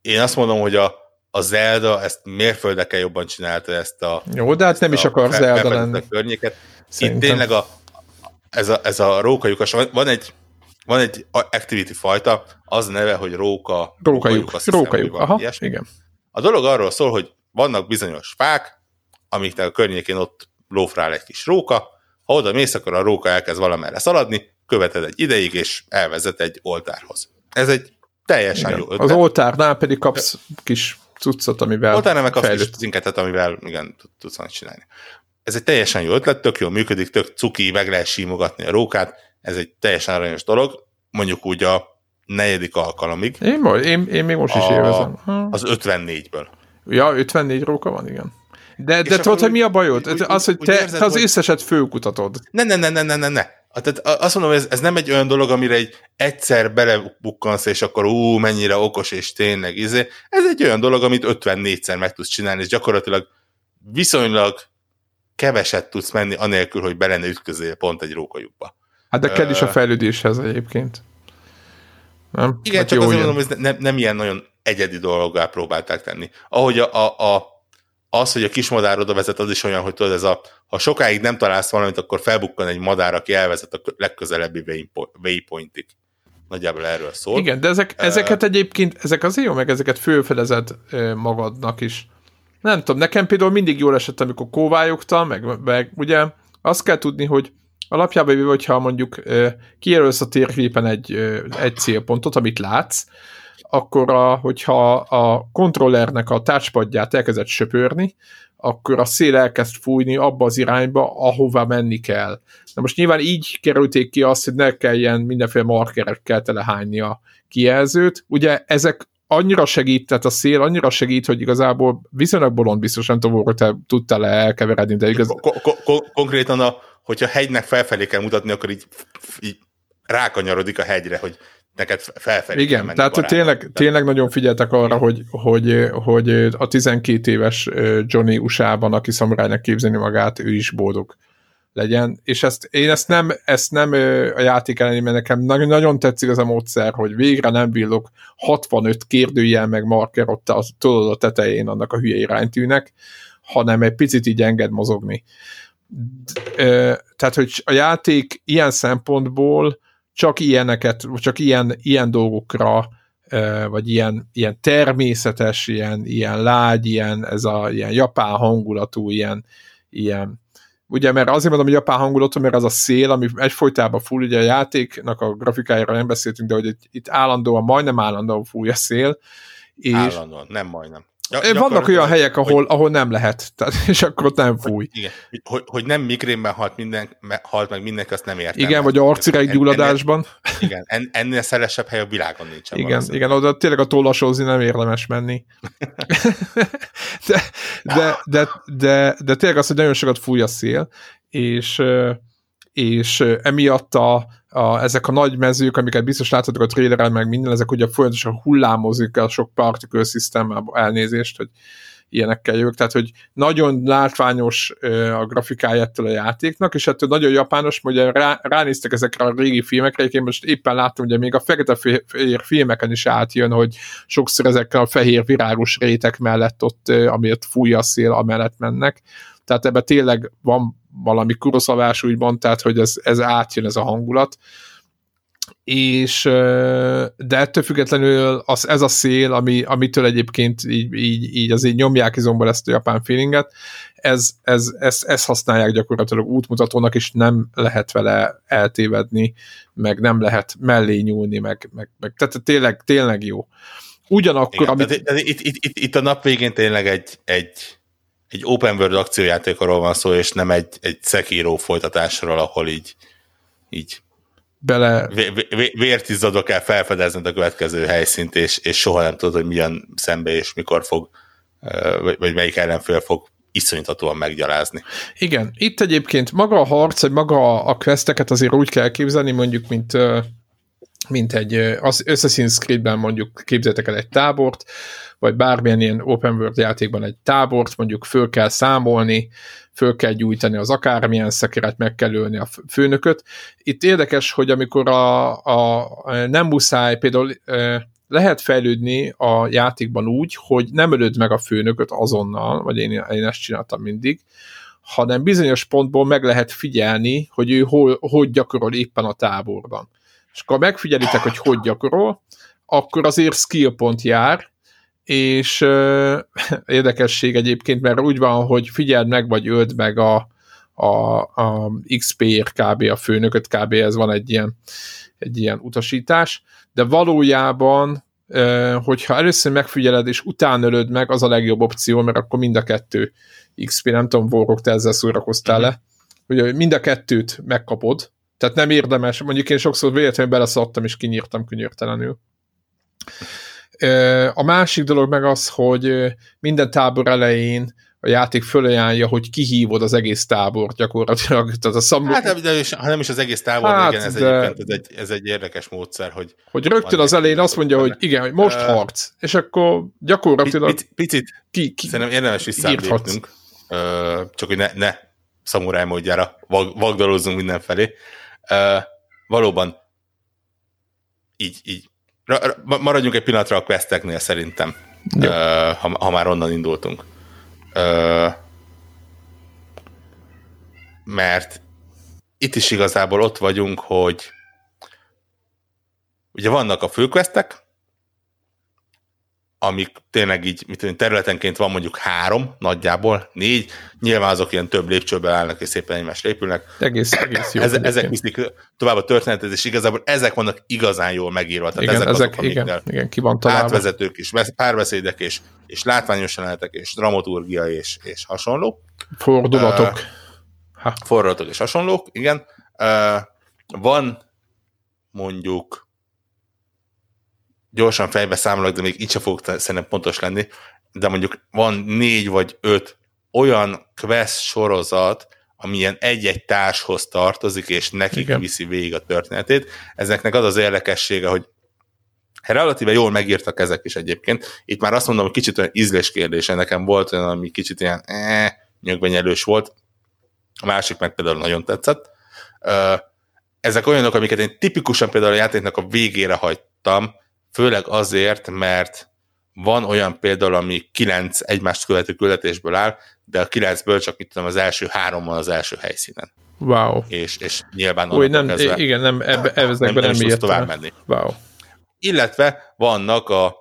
Én azt mondom, hogy a, a Zelda ezt mérföldekkel jobban csinálta ezt a... Jó, de hát nem is akar Zelda lenni. A környéket. Szerintem. Itt tényleg a, ez a, ez a rókajukas, van egy, van egy activity fajta, az neve, hogy róka... Rókajuk, rókajuk, aha, ilyesmi. igen. A dolog arról szól, hogy vannak bizonyos fák, amiknek a környékén ott lófrál egy kis róka, ha oda mész, akkor a róka elkezd valamerre szaladni, követed egy ideig, és elvezet egy oltárhoz. Ez egy teljesen igen. jó ötlet. Az oltárnál pedig kapsz kis cuccot, amivel Oltárnál meg kapsz kis cinketet, amivel igen, tudsz csinálni. Ez egy teljesen jó ötlet, tök jól működik, tök cuki, meg lehet símogatni a rókát, ez egy teljesen aranyos dolog, mondjuk úgy a negyedik alkalomig. Én, én, én még most is a, élvezem. Ha. Az 54-ből. Ja, 54 róka van, igen. De, de tudod, hogy mi a bajod? Úgy, az, hogy te, érzed, te az hogy... összeset főkutatod. Ne, ne, ne, ne, ne, ne, ne. Tehát azt mondom, ez, ez nem egy olyan dolog, amire egy egyszer belebukkansz, és akkor ú, mennyire okos, és tényleg izé. Ez egy olyan dolog, amit 54-szer meg tudsz csinálni, és gyakorlatilag viszonylag keveset tudsz menni, anélkül, hogy bele ne ütközél pont egy rókajukba. Hát de kell is a fejlődéshez egyébként. Nem? Igen, hát csak azért mondom, hogy nem, nem ilyen nagyon egyedi dologgá próbálták tenni. Ahogy a, a, a, az, hogy a kis madár oda vezet, az is olyan, hogy tudod, ez a, ha sokáig nem találsz valamit, akkor felbukkan egy madár, aki elvezet a legközelebbi waypointig. Nagyjából erről szól. Igen, de ezek, uh, ezeket egyébként, ezek azért jó, meg ezeket fölfedezed magadnak is. Nem tudom, nekem például mindig jól esett, amikor kóvályogtam, meg, meg ugye azt kell tudni, hogy alapjában hogyha mondjuk kijelölsz a térképen egy, egy célpontot, amit látsz, akkor a, hogyha a kontrollernek a touchpadját elkezdett söpörni, akkor a szél elkezd fújni abba az irányba, ahová menni kell. Na most nyilván így kerülték ki azt, hogy ne kelljen mindenféle markerekkel telehányni a kijelzőt. Ugye ezek annyira segít, tehát a szél annyira segít, hogy igazából viszonylag bolond biztos, nem tudom, hogy te tudtál elkeveredni, de igaz... Ko- ko- konkrétan, a, hogyha hegynek felfelé kell mutatni, akkor így, így rákanyarodik a hegyre, hogy neked felfelé Igen, kell tehát tényleg, tényleg nagyon figyeltek arra, hogy, hogy, hogy a 12 éves Johnny USA-ban, aki szamurájnak képzelni magát, ő is boldog legyen, és ezt, én ezt nem, ezt nem a játék ellen, mert nekem nagyon, nagyon tetszik az a módszer, hogy végre nem villog 65 kérdőjel meg marker ott a, tudod a tetején annak a hülye iránytűnek, hanem egy picit így enged mozogni. Tehát, hogy a játék ilyen szempontból csak ilyeneket, csak ilyen, ilyen dolgokra, vagy ilyen, ilyen természetes, ilyen, ilyen lágy, ilyen, ez a ilyen japán hangulatú, ilyen, ilyen ugye, mert azért mondom, hogy japán hangulatú, mert az a szél, ami egyfolytában fúj, ugye a játéknak a grafikájára nem beszéltünk, de hogy itt, itt állandóan, majdnem állandóan fúj a szél. És állandóan, nem majdnem. Ja, Vannak olyan helyek, ahol, hogy, ahol nem lehet, tehát, és akkor ott nem fúj. Hogy, igen, hogy, hogy nem migrénben halt, minden, halt meg mindenki, azt nem értem. Igen, vagy arcireg gyulladásban. Igen, en, ennél szelesebb hely a világon nincsen. Igen, igen, oda tényleg a tollasózni nem érdemes menni. de, de, de, de, de tényleg az, hogy nagyon sokat fúj a szél, és, és emiatt a, a, ezek a nagy mezők, amiket biztos láttatok a traileren, meg minden, ezek ugye folyamatosan hullámozik a sok particle system elnézést, hogy ilyenekkel jövök, tehát hogy nagyon látványos a grafikája ettől a játéknak, és ettől nagyon japános, ugye rá, ránéztek ezekre a régi filmekre, én most éppen láttam, hogy még a fekete-fehér filmeken is átjön, hogy sokszor ezekkel a fehér virágos rétek mellett ott, amiért fúj a szél, amellett mennek, tehát ebben tényleg van valami kuroszavás úgymond, tehát hogy ez, ez átjön ez a hangulat, és de ettől függetlenül az, ez a szél, ami, amitől egyébként így, így, így azért nyomják izomból ezt a japán feelinget, ez, ez, ez, ez használják gyakorlatilag útmutatónak, és nem lehet vele eltévedni, meg nem lehet mellé nyúlni, meg, meg, meg tehát tényleg, tényleg jó. Ugyanakkor, Igen, amit... itt, itt, itt, itt, a nap végén tényleg egy, egy, egy open world akciójátékról van szó, és nem egy, egy Sekiro folytatásról, ahol így, így bele... Vért izzadok el felfedezned a következő helyszínt, és, és soha nem tudod, hogy milyen szembe és mikor fog, vagy, vagy melyik ellenfél fog iszonyatatóan meggyalázni. Igen, itt egyébként maga a harc, vagy maga a questeket azért úgy kell képzelni, mondjuk, mint mint egy az Assassin's Creed-ben mondjuk képzeltek el egy tábort, vagy bármilyen ilyen open world játékban egy tábort, mondjuk föl kell számolni, föl kell gyújtani az akármilyen szekeret, meg kell ölni a főnököt. Itt érdekes, hogy amikor a, a nem muszáj, például lehet fejlődni a játékban úgy, hogy nem ölöd meg a főnököt azonnal, vagy én, én ezt csináltam mindig, hanem bizonyos pontból meg lehet figyelni, hogy ő hol, hogy gyakorol éppen a táborban. És akkor megfigyelitek, hogy hogy gyakorol, akkor azért skill pont jár, és euh, érdekesség egyébként, mert úgy van, hogy figyeld meg, vagy öld meg a, a, a XP-ért kb. a főnököt, kb. ez van egy ilyen, egy ilyen utasítás, de valójában hogyha először megfigyeled, és utána ölöd meg, az a legjobb opció, mert akkor mind a kettő XP, nem tudom, Vorok, te ezzel szórakoztál le, hogy mind a kettőt megkapod, tehát nem érdemes, mondjuk én sokszor véletlenül beleszadtam, és kinyírtam könyörtelenül. A másik dolog meg az, hogy minden tábor elején a játék fölajánlja, hogy kihívod az egész tábort gyakorlatilag. Tehát a szambu... Hát, de is, ha nem is az egész tábor, hát, igen, ez, de... ez, egy, ez egy érdekes módszer, hogy... Hogy rögtön az elején azt mondja, benne. hogy igen, hogy most uh, harc, és akkor gyakorlatilag... Picit, picit ki, ki, szerintem érdemes visszáblépnünk, uh, csak hogy ne, ne szamuráj módjára vag, vagdalózzunk mindenfelé. Uh, valóban így, így maradjunk egy pillanatra a questeknél szerintem, uh, ha, ha már onnan indultunk. Mert itt is igazából ott vagyunk, hogy ugye vannak a főquestek, amik tényleg így, mit területenként van mondjuk három, nagyjából négy, nyilván azok ilyen több lépcsőben állnak, és szépen egymás lépülnek. Egész, egész jó. Eze, ezek viszik tovább a történetet, és igazából ezek vannak igazán jól megírva. Tehát igen, ezek, ezek azok, igen, igen, ki van találva. Átvezetők is, párbeszédek és, és látványos jelenetek, és dramaturgia, és, és hasonló. Fordulatok. Uh, fordulatok és hasonlók, igen. Uh, van mondjuk gyorsan fejbe számolok, de még így sem fogok szerintem pontos lenni, de mondjuk van négy vagy öt olyan quest sorozat, ami ilyen egy-egy társhoz tartozik, és neki Igen. viszi végig a történetét. Ezeknek az az érdekessége, hogy relatíve jól megírtak ezek is egyébként. Itt már azt mondom, hogy kicsit olyan ízlés kérdése, nekem volt olyan, ami kicsit ilyen eh, nyögvenyelős volt, a másik meg például nagyon tetszett. Ezek olyanok, amiket én tipikusan például a játéknak a végére hagytam, főleg azért, mert van olyan például, ami kilenc egymást követő küldetésből áll, de a kilencből csak mit tudom, az első három van az első helyszínen. Wow. És, és nyilván Új, nem, kezdve, igen, nem, ebbe, ebbe nem, nem, nem tovább menni. Wow. Illetve vannak a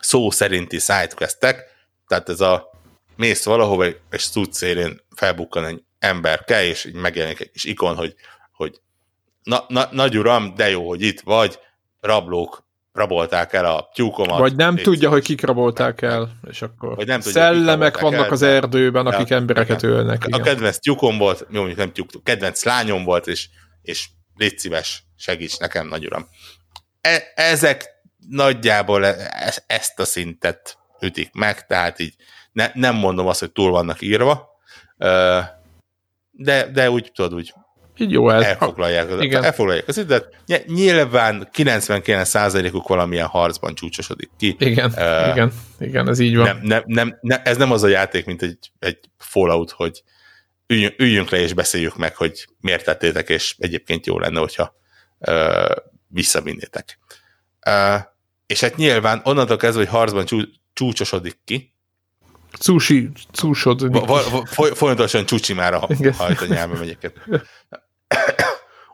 szó szerinti sidequestek, tehát ez a mész valahova, és tud szélén felbukkan egy emberke, és így megjelenik egy kis ikon, hogy, hogy na, na, nagy uram, de jó, hogy itt vagy, rablók rabolták el a tyúkomat. Vagy nem tudja, hogy kik rabolták el, és akkor Vagy nem tudja, szellemek vannak el, az erdőben, akik ja, embereket igen. ölnek. Igen. A kedvenc tyúkom volt, jó, mondjuk nem tyúk, kedvenc lányom volt, és, és légy szíves, segíts nekem, nagy uram. E, ezek nagyjából e, ezt a szintet ütik meg, tehát így ne, nem mondom azt, hogy túl vannak írva, de, de úgy tudod, úgy így jó ez. Elfoglalják az, igen. elfoglalják az időt. Nyilván 99%-uk valamilyen harcban csúcsosodik ki. Igen, uh, igen, igen, ez így van. Nem, nem, nem, nem, ez nem az a játék, mint egy, egy Fallout, hogy üljünk, üljünk le és beszéljük meg, hogy miért tettétek, és egyébként jó lenne, hogyha uh, visszavinnétek. Uh, és hát nyilván onnantól kezdve, hogy harcban csú, csúcsosodik ki, Cúsi, cúsod. Folyamatosan csúcsi már a hajt a nyelvem egyébként.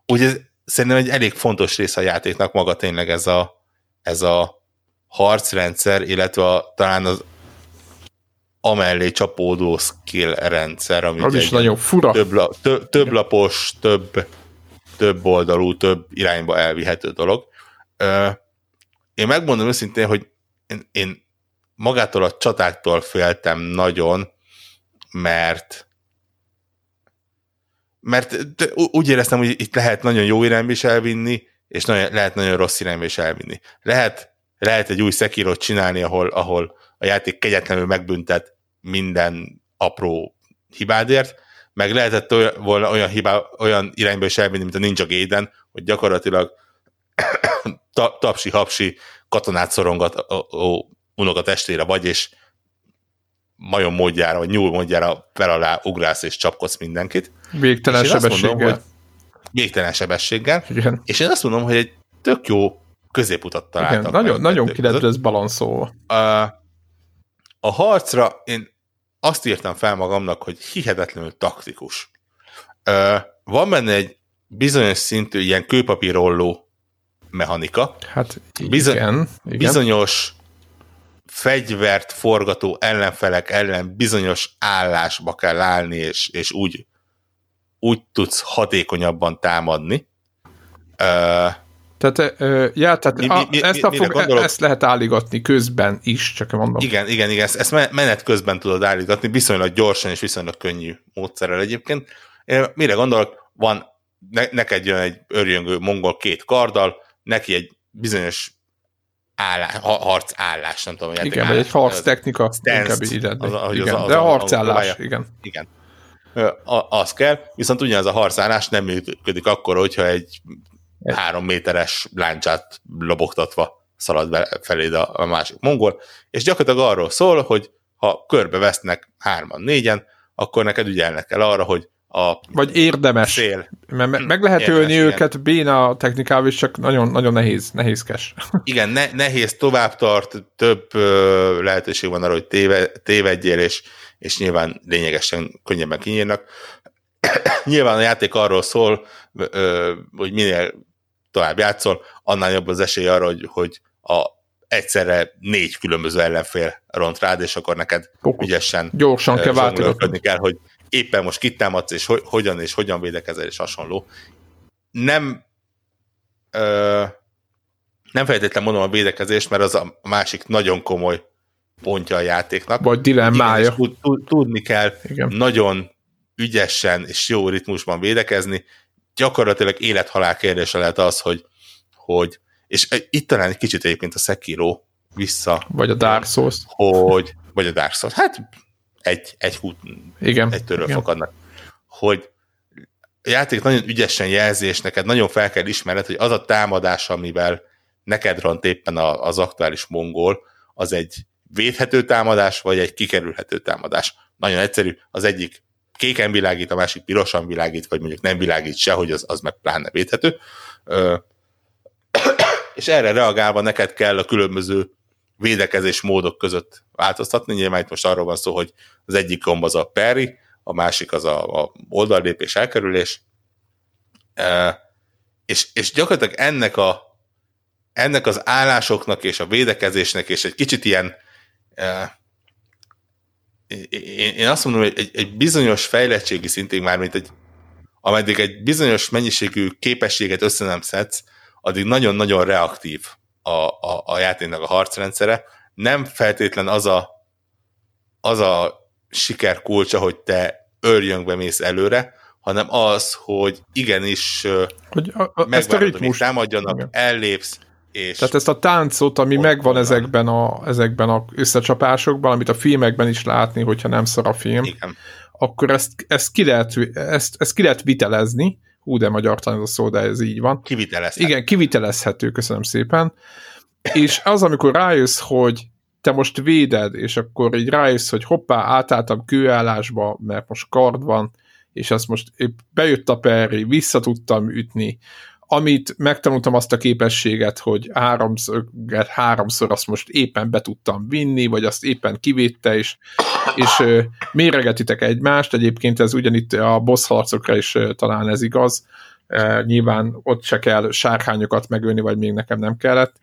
Úgyhogy ez szerintem egy elég fontos része a játéknak maga tényleg ez a, ez a harcrendszer, illetve a, talán az amellé csapódó skill rendszer, ami az is nagyon fura. Több, la, több, több lapos, több, több oldalú, több irányba elvihető dolog. Én megmondom őszintén, hogy én, én magától a csatáktól féltem nagyon, mert mert úgy éreztem, hogy itt lehet nagyon jó irányba is elvinni, és nagyon, lehet nagyon rossz irányba is elvinni. Lehet, lehet egy új szekírot csinálni, ahol, ahol a játék kegyetlenül megbüntet minden apró hibádért, meg lehetett volna olyan, hibá, olyan irányba is elvinni, mint a Ninja Gaiden, hogy gyakorlatilag ta, tapsi-hapsi katonát szorongat a, a, unok a testére vagy, és majom módjára, vagy nyúl módjára fel alá ugrálsz és csapkodsz mindenkit. Végtelen sebességgel. Mondom, hogy végtelen sebességgel. Igen. És én azt mondom, hogy egy tök jó középutat találtak. Igen, nagyon, nagyon ki lett ez balanszolva. A, a harcra én azt írtam fel magamnak, hogy hihetetlenül taktikus. Van benne egy bizonyos szintű ilyen kőpapírolló mechanika. Hát igen, igen. Bizonyos fegyvert forgató ellenfelek ellen bizonyos állásba kell állni, és, és úgy, úgy tudsz hatékonyabban támadni. Uh, tehát, uh, ja, tehát mi, mi, mi, ezt, a fog, ezt lehet állígatni közben is, csak mondom. Igen, igen, igen, ezt, ezt menet közben tudod állígatni, viszonylag gyorsan és viszonylag könnyű módszerrel egyébként. Én mire gondolok, van ne, neked jön egy örjöngő mongol két karddal, neki egy bizonyos állás, harc állás, nem tudom. Igen, vagy egy harc technika, inkább ide. Az, az, igen, az, de a harcállás, az, igen. Igen. Az kell, viszont ugyanaz a harcállás nem működik akkor, hogyha egy három méteres láncsát lobogtatva szalad be feléd a, a másik mongol, és gyakorlatilag arról szól, hogy ha körbe vesznek hárman, négyen, akkor neked ügyelnek kell arra, hogy a Vagy érdemes. Szél. Mert me- meg lehet érdemes, ölni igen. őket béna technikával is, csak nagyon, nagyon nehéz, nehézkes. Igen, ne, nehéz, tovább tart, több ö, lehetőség van arra, hogy téve, tévedjél, és, és nyilván lényegesen könnyebben kinyírnak. nyilván a játék arról szól, ö, hogy minél tovább játszol, annál jobb az esély arra, hogy, hogy a egyszerre négy különböző ellenfél ront rád, és akkor neked Pokos. ügyesen gyorsan kell váltogatni kell, hogy éppen most kit támadsz, és ho- hogyan és hogyan védekezel, és hasonló. Nem ö, nem feltétlenül mondom a védekezést, mert az a másik nagyon komoly pontja a játéknak. Vagy dilemmája. Tud, tud, tudni kell Igen. nagyon ügyesen és jó ritmusban védekezni. Gyakorlatilag élethalál kérdése lehet az, hogy, hogy és itt talán egy kicsit egyébként a Sekiro vissza. Vagy a Dark Souls. Hogy, vagy a Dark Souls. Hát egy, egy hút, Igen. egy törről Igen. fakadnak. Hogy a játék nagyon ügyesen jelzi, és neked nagyon fel kell ismerned, hogy az a támadás, amivel neked ront éppen az aktuális mongol, az egy védhető támadás, vagy egy kikerülhető támadás. Nagyon egyszerű, az egyik kéken világít, a másik pirosan világít, vagy mondjuk nem világít se, hogy az, az meg pláne védhető. Ö, és erre reagálva neked kell a különböző védekezés módok között változtatni. Nyilván itt most arról van szó, hogy az egyik gomb az a peri, a másik az a, a oldallépés elkerülés, e, és, és gyakorlatilag ennek, a, ennek az állásoknak és a védekezésnek és egy kicsit ilyen én, azt mondom, hogy egy, bizonyos fejlettségi szintén már, mint egy ameddig egy bizonyos mennyiségű képességet össze nem szedsz, addig nagyon-nagyon reaktív a, a, a játéknak a harcrendszere. Nem feltétlen az a, az a siker kulcsa, hogy te örjönkbe mész előre, hanem az, hogy igenis hogy a, a, ezt a ritmus támadjanak, igen. ellépsz, és Tehát ezt a táncot, ami megvan ezekben a, ezekben a összecsapásokban, amit a filmekben is látni, hogyha nem szar a film, Igen. akkor ezt, ezt, ki lehet, ezt, ezt ki lehet vitelezni, hú, de magyar ez a szó, de ez így van. Kivitelezhető. Igen, kivitelezhető, köszönöm szépen. És az, amikor rájössz, hogy te most véded, és akkor így rájössz, hogy hoppá, átálltam kőállásba, mert most kard van, és azt most épp bejött a perri, vissza tudtam ütni, amit megtanultam azt a képességet, hogy háromszor, háromszor azt most éppen be tudtam vinni, vagy azt éppen kivédte, és, és méregetitek egymást, egyébként ez ugyanitt a boss harcokra is talán ez igaz, nyilván ott se kell sárkányokat megölni, vagy még nekem nem kellett,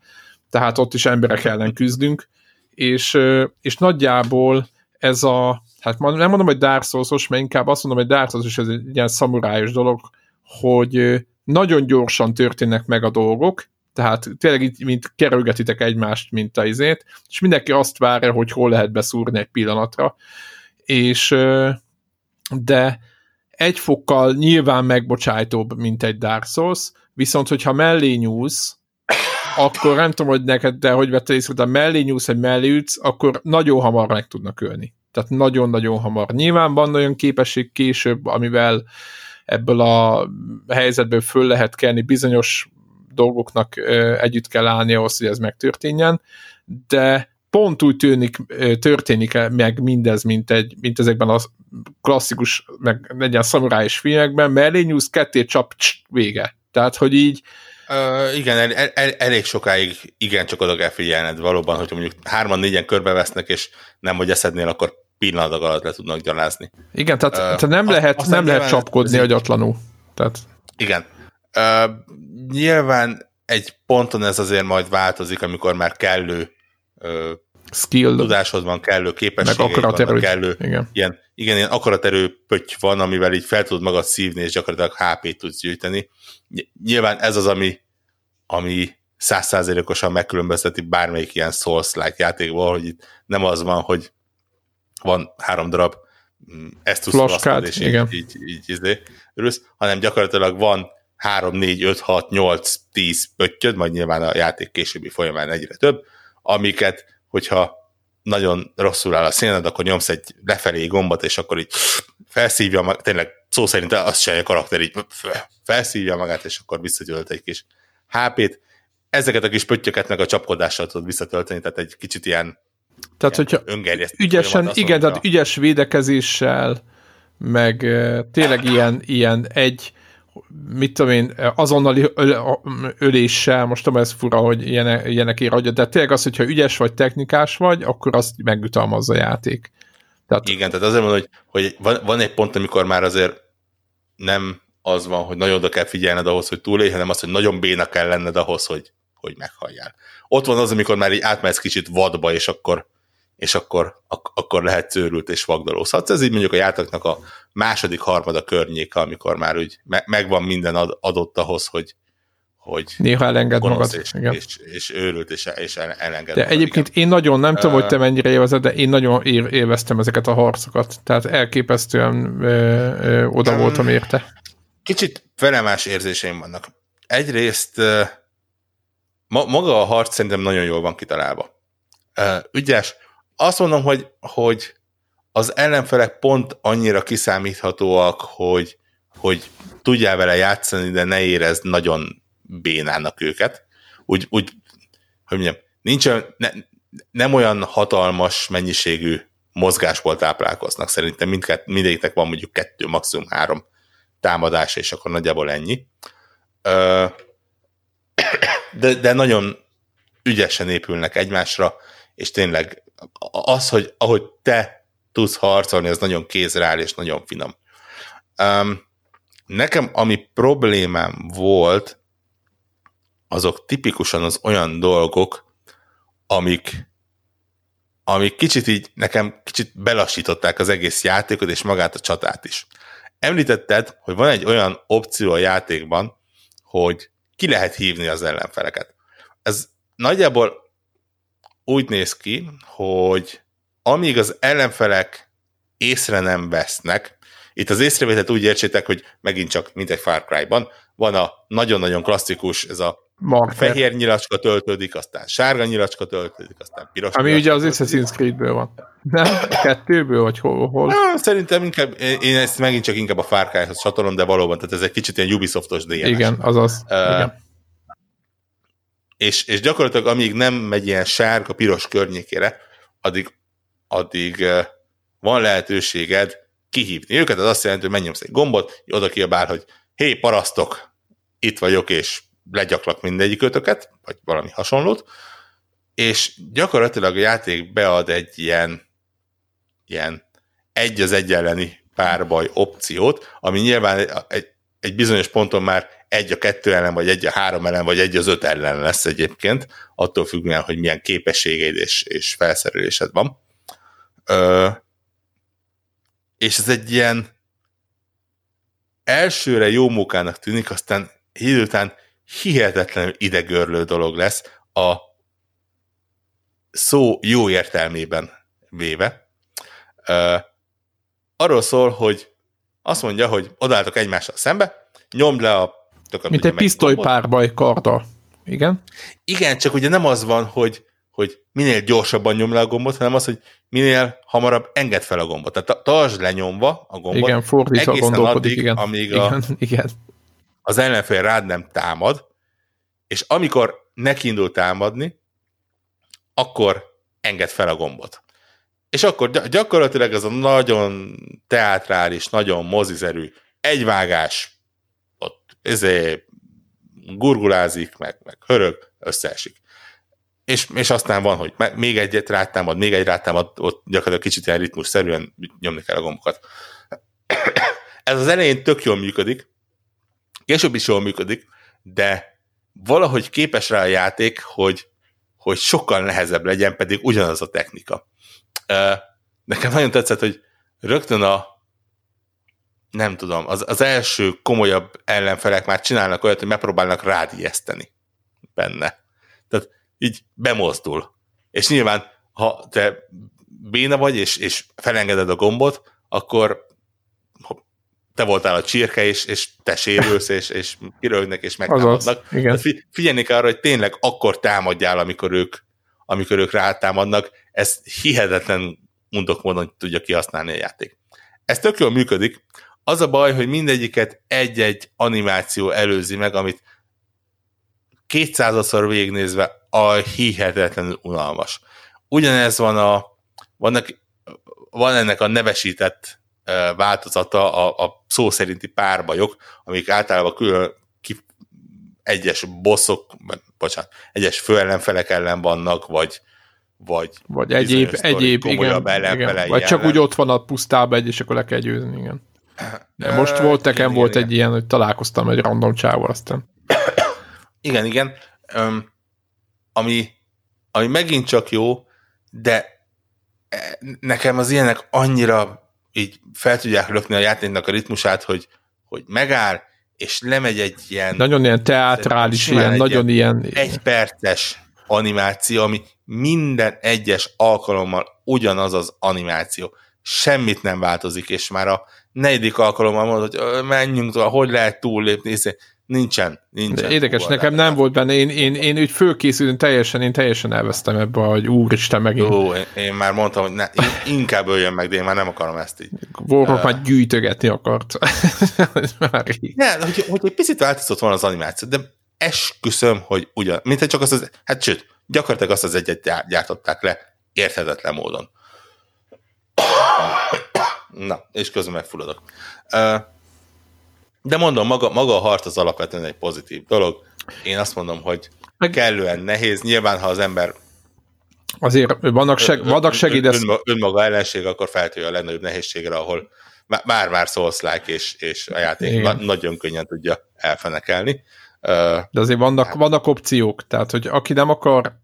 tehát ott is emberek ellen küzdünk, és, és nagyjából ez a, hát nem mondom, hogy Dark mert inkább azt mondom, hogy Dark Souls ez egy ilyen szamurájos dolog, hogy nagyon gyorsan történnek meg a dolgok, tehát tényleg itt, mint kerülgetitek egymást, mint a izét, és mindenki azt várja, hogy hol lehet beszúrni egy pillanatra, és de egy fokkal nyilván megbocsájtóbb, mint egy Dark Souls, viszont hogyha mellé nyúlsz, akkor nem tudom, hogy neked, de hogy vettél észre, de mellé nyúlsz, egy mellé ütsz, akkor nagyon hamar meg tudnak ölni. Tehát nagyon-nagyon hamar. Nyilván van olyan képesség később, amivel ebből a helyzetből föl lehet kelni, bizonyos dolgoknak együtt kell állni ahhoz, hogy ez megtörténjen, de pont úgy tűnik, történik meg mindez, mint, egy, mint ezekben a klasszikus, meg legyen szamuráis filmekben, mellé nyúlsz, ketté csap, css, vége. Tehát, hogy így Uh, igen, el, el, elég sokáig igen, csak oda kell figyelned valóban, hogyha mondjuk hárman-négyen körbevesznek, és nem, hogy eszednél, akkor pillanatok alatt le tudnak gyalázni. Igen, tehát, uh, tehát nem lehet, azt nem lehet csapkodni agyatlanul. Tehát... Igen. Uh, nyilván egy ponton ez azért majd változik, amikor már kellő uh, skill tudásod van, kellő képességed van, kellő igen. Ilyen, igen, ilyen akaraterő pötty van, amivel így fel tudod magad szívni, és gyakorlatilag HP-t tudsz gyűjteni. Nyilván ez az, ami, ami százszázalékosan megkülönbözteti bármelyik ilyen Souls-like játékból, hogy itt nem az van, hogy van három darab mm, ezt Flashcard, és igen. így, így, így, így örülsz, hanem gyakorlatilag van 3, 4, 5, 6, 8, 10 pöttyöd, majd nyilván a játék későbbi folyamán egyre több, amiket, hogyha nagyon rosszul áll a színed, akkor nyomsz egy lefelé gombot, és akkor így felszívja, mag, tényleg szó szerint azt sem a karakter így felszívja magát, és akkor visszagyölt egy kis HP-t. Ezeket a kis pöttyöket meg a csapkodással tudod visszatölteni, tehát egy kicsit ilyen tehát, hogyha ügyesen, igen, tehát ügyes védekezéssel, meg tényleg ilyen, ilyen egy, mit tudom én, azonnali öléssel, most tudom, ez fura, hogy ilyenek, ilyenekért adja, de tényleg az, hogyha ügyes vagy, technikás vagy, akkor azt megütalmazza a játék. Tehát... Igen, tehát azért mondom, hogy, hogy van, van egy pont, amikor már azért nem az van, hogy nagyon oda kell figyelned ahhoz, hogy túlélj, hanem az, hogy nagyon béna kell lenned ahhoz, hogy, hogy meghalljál. Ott van az, amikor már így átmehetsz kicsit vadba, és akkor és akkor, ak- akkor lehet szőrült és vagdalózhatsz. Ez így mondjuk a játéknak a második, harmada környéke, amikor már úgy me- megvan minden ad- adott ahhoz, hogy, hogy néha elenged magad. És, igen. És, és őrült, és, és elenged De magad, egyébként igen. én nagyon, nem tudom, hogy te mennyire élvezed, de én nagyon élveztem ezeket a harcokat. Tehát elképesztően ö, ö, oda voltam érte. Kicsit felemás érzéseim vannak. Egyrészt ma, maga a harc szerintem nagyon jól van kitalálva. Ügyes, azt mondom, hogy, hogy az ellenfelek pont annyira kiszámíthatóak, hogy, hogy tudjál vele játszani, de ne érezd nagyon bénának őket. Úgy, úgy hogy mondjam, nincs ne, nem olyan hatalmas mennyiségű mozgásból táplálkoznak. Szerintem mindkett, mindegyiknek van mondjuk kettő, maximum három támadás, és akkor nagyjából ennyi. De, de nagyon ügyesen épülnek egymásra, és tényleg az, hogy ahogy te tudsz harcolni, az nagyon kézre és nagyon finom. Um, nekem, ami problémám volt, azok tipikusan az olyan dolgok, amik, amik kicsit így, nekem kicsit belassították az egész játékot, és magát a csatát is. Említetted, hogy van egy olyan opció a játékban, hogy ki lehet hívni az ellenfeleket. Ez nagyjából úgy néz ki, hogy amíg az ellenfelek észre nem vesznek, itt az észrevételt úgy értsétek, hogy megint csak, mint egy Far Cry-ban, van a nagyon-nagyon klasszikus, ez a Marker. fehér nyilacska töltődik, aztán sárga nyilacska töltődik, aztán piros Ami ugye az Assassin's Creed-ből van. Nem? Kettőből, vagy hol? hol? Na, szerintem inkább, én ezt megint csak inkább a Far Cry-hoz csatolom, de valóban, tehát ez egy kicsit ilyen Ubisoftos DNS. Igen, azaz. Uh, Igen és, és gyakorlatilag amíg nem megy ilyen sárga, piros környékére, addig, addig van lehetőséged kihívni őket, ez azt jelenti, hogy megnyomsz egy gombot, oda kiabál, hogy hé, parasztok, itt vagyok, és legyaklak mindegyikötöket, vagy valami hasonlót, és gyakorlatilag a játék bead egy ilyen, ilyen egy az egy elleni párbaj opciót, ami nyilván egy egy bizonyos ponton már egy a kettő ellen, vagy egy a három ellen, vagy egy az öt ellen lesz egyébként, attól függően, hogy milyen képességeid és, és felszerelésed van. Ö, és ez egy ilyen elsőre jó munkának tűnik, aztán idő után hihetetlenül idegörlő dolog lesz a szó jó értelmében véve. Ö, arról szól, hogy azt mondja, hogy odálltok egymással szembe, nyomd le a Mint egy pisztolypárbaj karddal. Igen? Igen, csak ugye nem az van, hogy, hogy minél gyorsabban nyom le a gombot, hanem az, hogy minél hamarabb enged fel a gombot. Tehát tartsd lenyomva a gombot. Igen, fordítva gondolkodik, addig, igen. amíg igen, a, igen. az ellenfél rád nem támad, és amikor nekiindul támadni, akkor enged fel a gombot. És akkor gyakorlatilag ez a nagyon teátrális, nagyon mozizerű egyvágás, ezé gurgulázik, meg, meg hörög, összeesik. És, és aztán van, hogy még egyet rátámad, még egy rátámad, ott gyakorlatilag kicsit ilyen ritmus-szerűen nyomni kell a gombokat. Ez az elején tök jól működik, később is jól működik, de valahogy képes rá a játék, hogy, hogy sokkal nehezebb legyen, pedig ugyanaz a technika. Nekem nagyon tetszett, hogy rögtön a nem tudom, az, az első komolyabb ellenfelek már csinálnak olyat, hogy megpróbálnak rád ijeszteni benne. Tehát így bemozdul. És nyilván, ha te béna vagy, és, és felengeded a gombot, akkor te voltál a csirke, és, és te sérülsz, és, és kirögnek, és megtámadnak. Figyelni kell arra, hogy tényleg akkor támadjál, amikor ők, amikor ők rátámadnak. Ez hihetetlen mundok módon tudja kihasználni a játék. Ez tök jól működik. Az a baj, hogy mindegyiket egy-egy animáció előzi meg, amit 200-szor végignézve a hihetetlenül unalmas. Ugyanez van a, vannak, van ennek a nevesített változata a, a szó szerinti párbajok, amik általában külön ki, egyes bosszok, bocsánat, egyes főellenfelek ellen vannak, vagy vagy, vagy egyéb, egyéb igen, igen, vagy csak úgy ott van a pusztában egy, és akkor le kell győzni, igen. De most volt, nekem igen, volt igen. egy ilyen, hogy találkoztam egy random csával, aztán. Igen, igen. Um, ami, ami megint csak jó, de e, nekem az ilyenek annyira így fel tudják lökni a játéknak a ritmusát, hogy, hogy megáll, és lemegy egy ilyen... Nagyon ilyen teátrális, ilyen, nagyon ilyen... Egy perces animáció, ami minden egyes alkalommal ugyanaz az animáció. Semmit nem változik, és már a negyedik alkalommal mondod, hogy menjünk tovább, hogy lehet túllépni, nincsen, nincsen. De érdekes, nekem nem volt benne, én, én, én úgy fölkészültem teljesen, én teljesen elvesztem ebbe, hogy úristen megint. Ó, én, én már mondtam, hogy ne, inkább öljön meg, de én már nem akarom ezt így. Warhawk uh, már gyűjtögetni akart. már ne, hogy, hogy egy picit változott volna az animáció, de esküszöm, hogy ugyan, mint csak azt az, hát sőt, gyakorlatilag azt az egyet gyártották le érthetetlen módon. Na, és közben megfulladok. De mondom, maga, maga a harc az alapvetően egy pozitív dolog. Én azt mondom, hogy kellően nehéz. Nyilván, ha az ember Azért vannak, seg, vannak segédesz... Ön, ön, önmaga ellenség, akkor feltűnő a legnagyobb nehézségre, ahol már-már Souls-like, és, és a játék na, nagyon könnyen tudja elfenekelni. De azért vannak, hát. vannak opciók, tehát hogy aki nem akar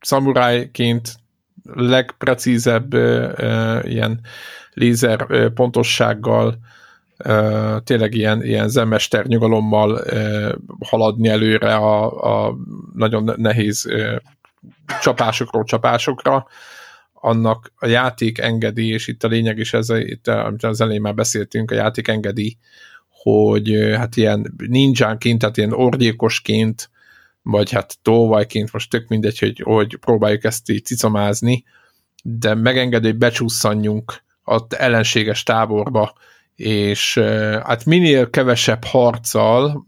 szamurájként legprecízebb ilyen lézer pontossággal tényleg ilyen, ilyen zemester nyugalommal haladni előre a, a nagyon nehéz uh, csapásokról csapásokra, annak a játék engedi, és itt a lényeg is ez, itt, amit az elején már beszéltünk, a játék engedi, hogy hát ilyen ninjánként, tehát ilyen orgyékosként, vagy hát tolvajként, most tök mindegy, hogy, hogy próbáljuk ezt így cicamázni, de megengedő, hogy becsúszanjunk a ellenséges táborba, és hát minél kevesebb harccal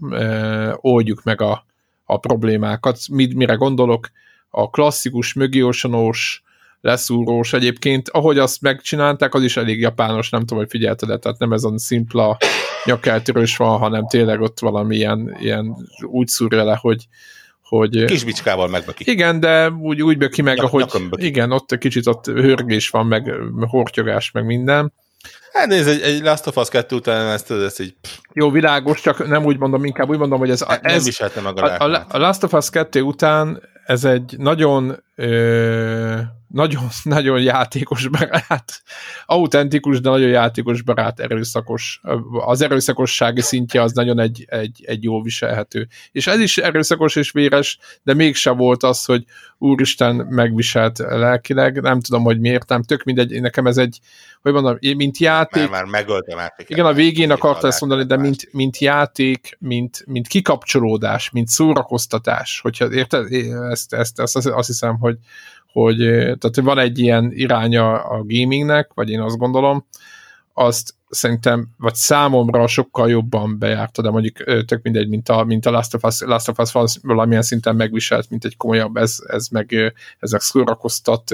oldjuk meg a, a problémákat. Mire gondolok? A klasszikus mögiósanós, leszúrós egyébként, ahogy azt megcsinálták, az is elég japános, nem tudom, hogy figyelted tehát nem ez a szimpla nyakeltörős van, hanem tényleg ott valami ilyen, ilyen úgy szúrja le, hogy, hogy... Kis bicskával megböki. Igen, de úgy, úgy böki meg, Nyak, ahogy... Igen, ott egy kicsit ott hörgés van, meg hortyogás, meg minden. Hát nézd, egy, egy Last of Us 2 után ezt, ez így... Jó, világos, csak nem úgy mondom, inkább úgy mondom, hogy ez... Nem, ez nem viselte meg a, a, a, a Last of Us 2 után ez egy nagyon ö, nagyon, nagyon játékos barát, autentikus, de nagyon játékos barát, erőszakos. Az erőszakossági szintje az nagyon egy, egy, egy jól viselhető. És ez is erőszakos és véres, de mégse volt az, hogy úristen megviselt lelkileg, nem tudom, hogy miért, nem, tök mindegy, nekem ez egy, hogy mondom, mint játék. Már, már megöltem át. Igen, a végén akarta ezt mondani, de mint, mint játék, mint, mint kikapcsolódás, mint szórakoztatás, hogyha érted, ezt, ezt, ezt, ezt azt hiszem, hogy, hogy tehát van egy ilyen iránya a gamingnek, vagy én azt gondolom, azt szerintem, vagy számomra sokkal jobban bejárta, de mondjuk tök mindegy, mint a, mint a Last of Us, Last of Us valamilyen szinten megviselt, mint egy komolyabb, ez, ez meg ezek szórakoztat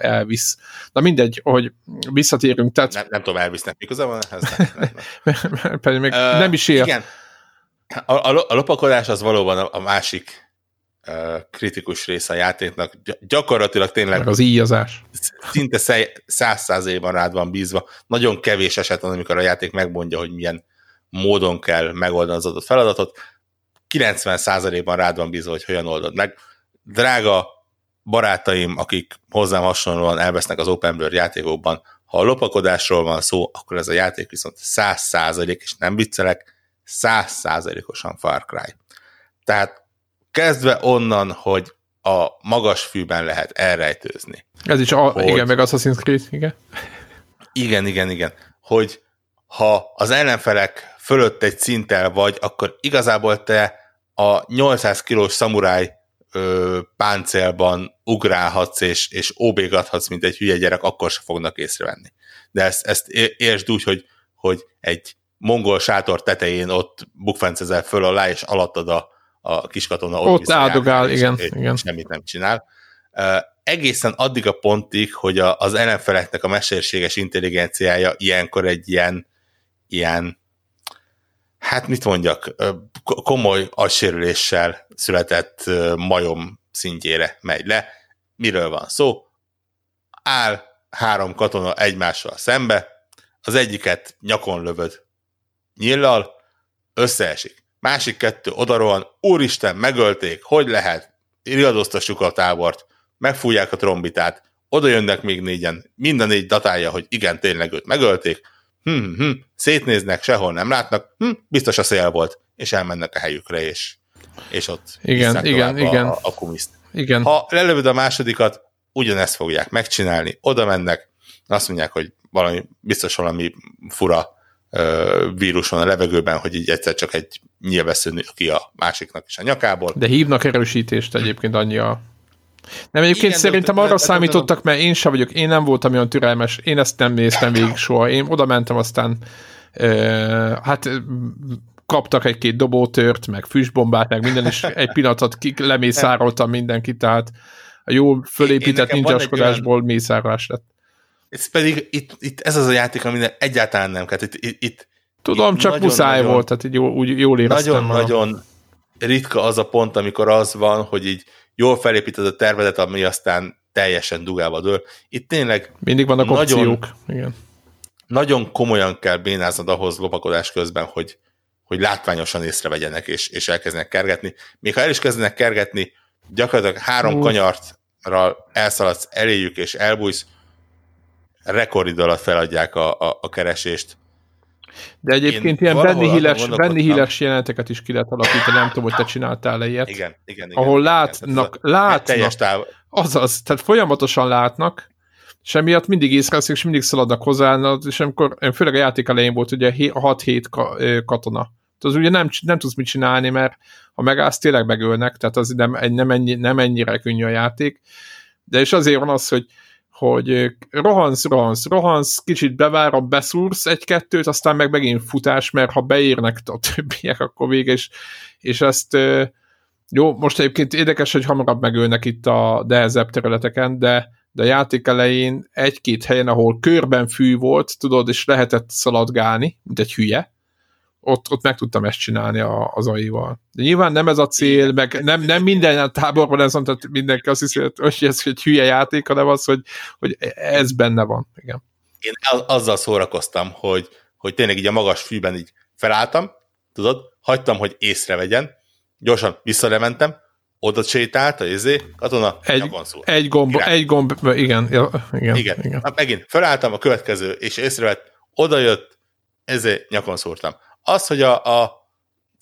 elvisz. Na mindegy, hogy visszatérünk. Tehát... Nem, nem tudom, elvisznek igaza van? Ez nem, nem, nem. még uh, nem is ér. Igen. A, a, a lopakodás az valóban a, a másik kritikus része a játéknak. Gyakorlatilag tényleg... Meg az íjazás. Szinte száz százalékban rád van bízva. Nagyon kevés eset van, amikor a játék megmondja, hogy milyen módon kell megoldani az adott feladatot. 90 százalékban rád van bízva, hogy hogyan oldod meg. Drága barátaim, akik hozzám hasonlóan elvesznek az Open World játékokban, ha a lopakodásról van szó, akkor ez a játék viszont 100 százalék, és nem viccelek, 100 százalékosan Far Cry. Tehát Kezdve onnan, hogy a magas fűben lehet elrejtőzni. Ez is, a, hogy, igen, meg Assassin's Creed, igen. Igen, igen, igen. Hogy ha az ellenfelek fölött egy szinttel vagy, akkor igazából te a 800 kilós szamuráj ö, páncélban ugrálhatsz és, és óbégathatsz, mint egy hülye gyerek, akkor se fognak észrevenni. De ezt, ezt értsd úgy, hogy, hogy egy mongol sátor tetején ott bukfencezel föl alá, és alattad a, a kiskatona ott, ott áldogál, igen, és, igen. semmit nem csinál. Uh, egészen addig a pontig, hogy a, az ellenfeleknek a mesterséges intelligenciája ilyenkor egy ilyen, ilyen hát mit mondjak, komoly agysérüléssel született majom szintjére megy le. Miről van szó? Áll három katona egymással szembe, az egyiket nyakon lövöd nyillal, összeesik másik kettő odarohan, úristen, megölték, hogy lehet, riadoztassuk a tábort, megfújják a trombitát, oda jönnek még négyen, minden négy datálja, hogy igen, tényleg őt megölték, hm, hm, szétnéznek, sehol nem látnak, hm, biztos a szél volt, és elmennek a helyükre, és, és ott igen, igen, igen. A, a kumiszt. Igen. Ha lelövöd a másodikat, ugyanezt fogják megcsinálni, oda mennek, azt mondják, hogy valami, biztos valami fura vírus van a levegőben, hogy így egyszer csak egy nyilvesző nő ki a másiknak is a nyakából. De hívnak erősítést egyébként annyi a nem, egyébként Igen, szerintem arra számítottak, mert én sem vagyok, én nem voltam olyan türelmes, én ezt nem néztem végig soha. Én oda mentem, aztán uh, hát kaptak egy-két dobótört, meg füstbombát, meg minden, és egy pillanatot ki, lemészároltam mindenkit, tehát a jó fölépített ninjaskodásból olyan... mészárolás lett. Ez pedig itt, itt ez az a játék, ami egyáltalán nem kell. Itt, itt, itt, Tudom, itt csak nagyon, muszáj nagyon, volt, tehát így jól, úgy, jól éreztem. Nagyon-nagyon ritka az a pont, amikor az van, hogy így jól felépíted a tervedet, ami aztán teljesen dugába dől. Itt tényleg Mindig vannak nagyon, opciók. Igen. Nagyon komolyan kell bénáznod ahhoz lopakodás közben, hogy, hogy látványosan észrevegyenek és, és elkezdenek kergetni. Még ha el is kezdenek kergetni, gyakorlatilag három uh. kanyartra elszaladsz eléjük és elbújsz, rekordid alatt feladják a, a, a keresést. De egyébként Én ilyen Benny Hiles, Benny Hiles jeleneteket is ki lehet alakítani, nem tudom, hogy te csináltál-e ilyet. Igen, igen, igen. Ahol látnak, igen, látnak, teljes táv... azaz, tehát folyamatosan látnak, és emiatt mindig észreveszik, és mindig szaladnak hozzá, és amikor, főleg a játék elején volt ugye 6-7 katona. Az ugye nem, nem tudsz mit csinálni, mert ha megállsz, tényleg megölnek, tehát az nem, nem, ennyi, nem ennyire könnyű a játék. De és azért van az, hogy hogy rohansz, rohansz, rohansz, kicsit bevárom, beszúrsz egy-kettőt, aztán meg megint futás, mert ha beérnek a többiek, akkor vége, és, és ezt jó, most egyébként érdekes, hogy hamarabb megölnek itt a nehezebb területeken, de, de a játék elején egy-két helyen, ahol körben fű volt, tudod, és lehetett szaladgálni, mint egy hülye, ott, ott meg tudtam ezt csinálni a, az AI-val. De nyilván nem ez a cél, meg nem, nem minden táborban ez van, tehát mindenki azt hiszi, hogy ez egy hülye játék, hanem az, hogy, hogy ez benne van. Igen. én a- azzal szórakoztam, hogy, hogy tényleg így a magas fűben így felálltam, tudod, hagytam, hogy észrevegyen, gyorsan visszalementem, oda sétált a izé, katona, Egy, szúrt. egy gomb, Király. egy gomb, igen, ja, igen, Igen. igen. Hát megint felálltam a következő, és észrevett, oda jött, ezért nyakon szúrtam. Az, hogy a, a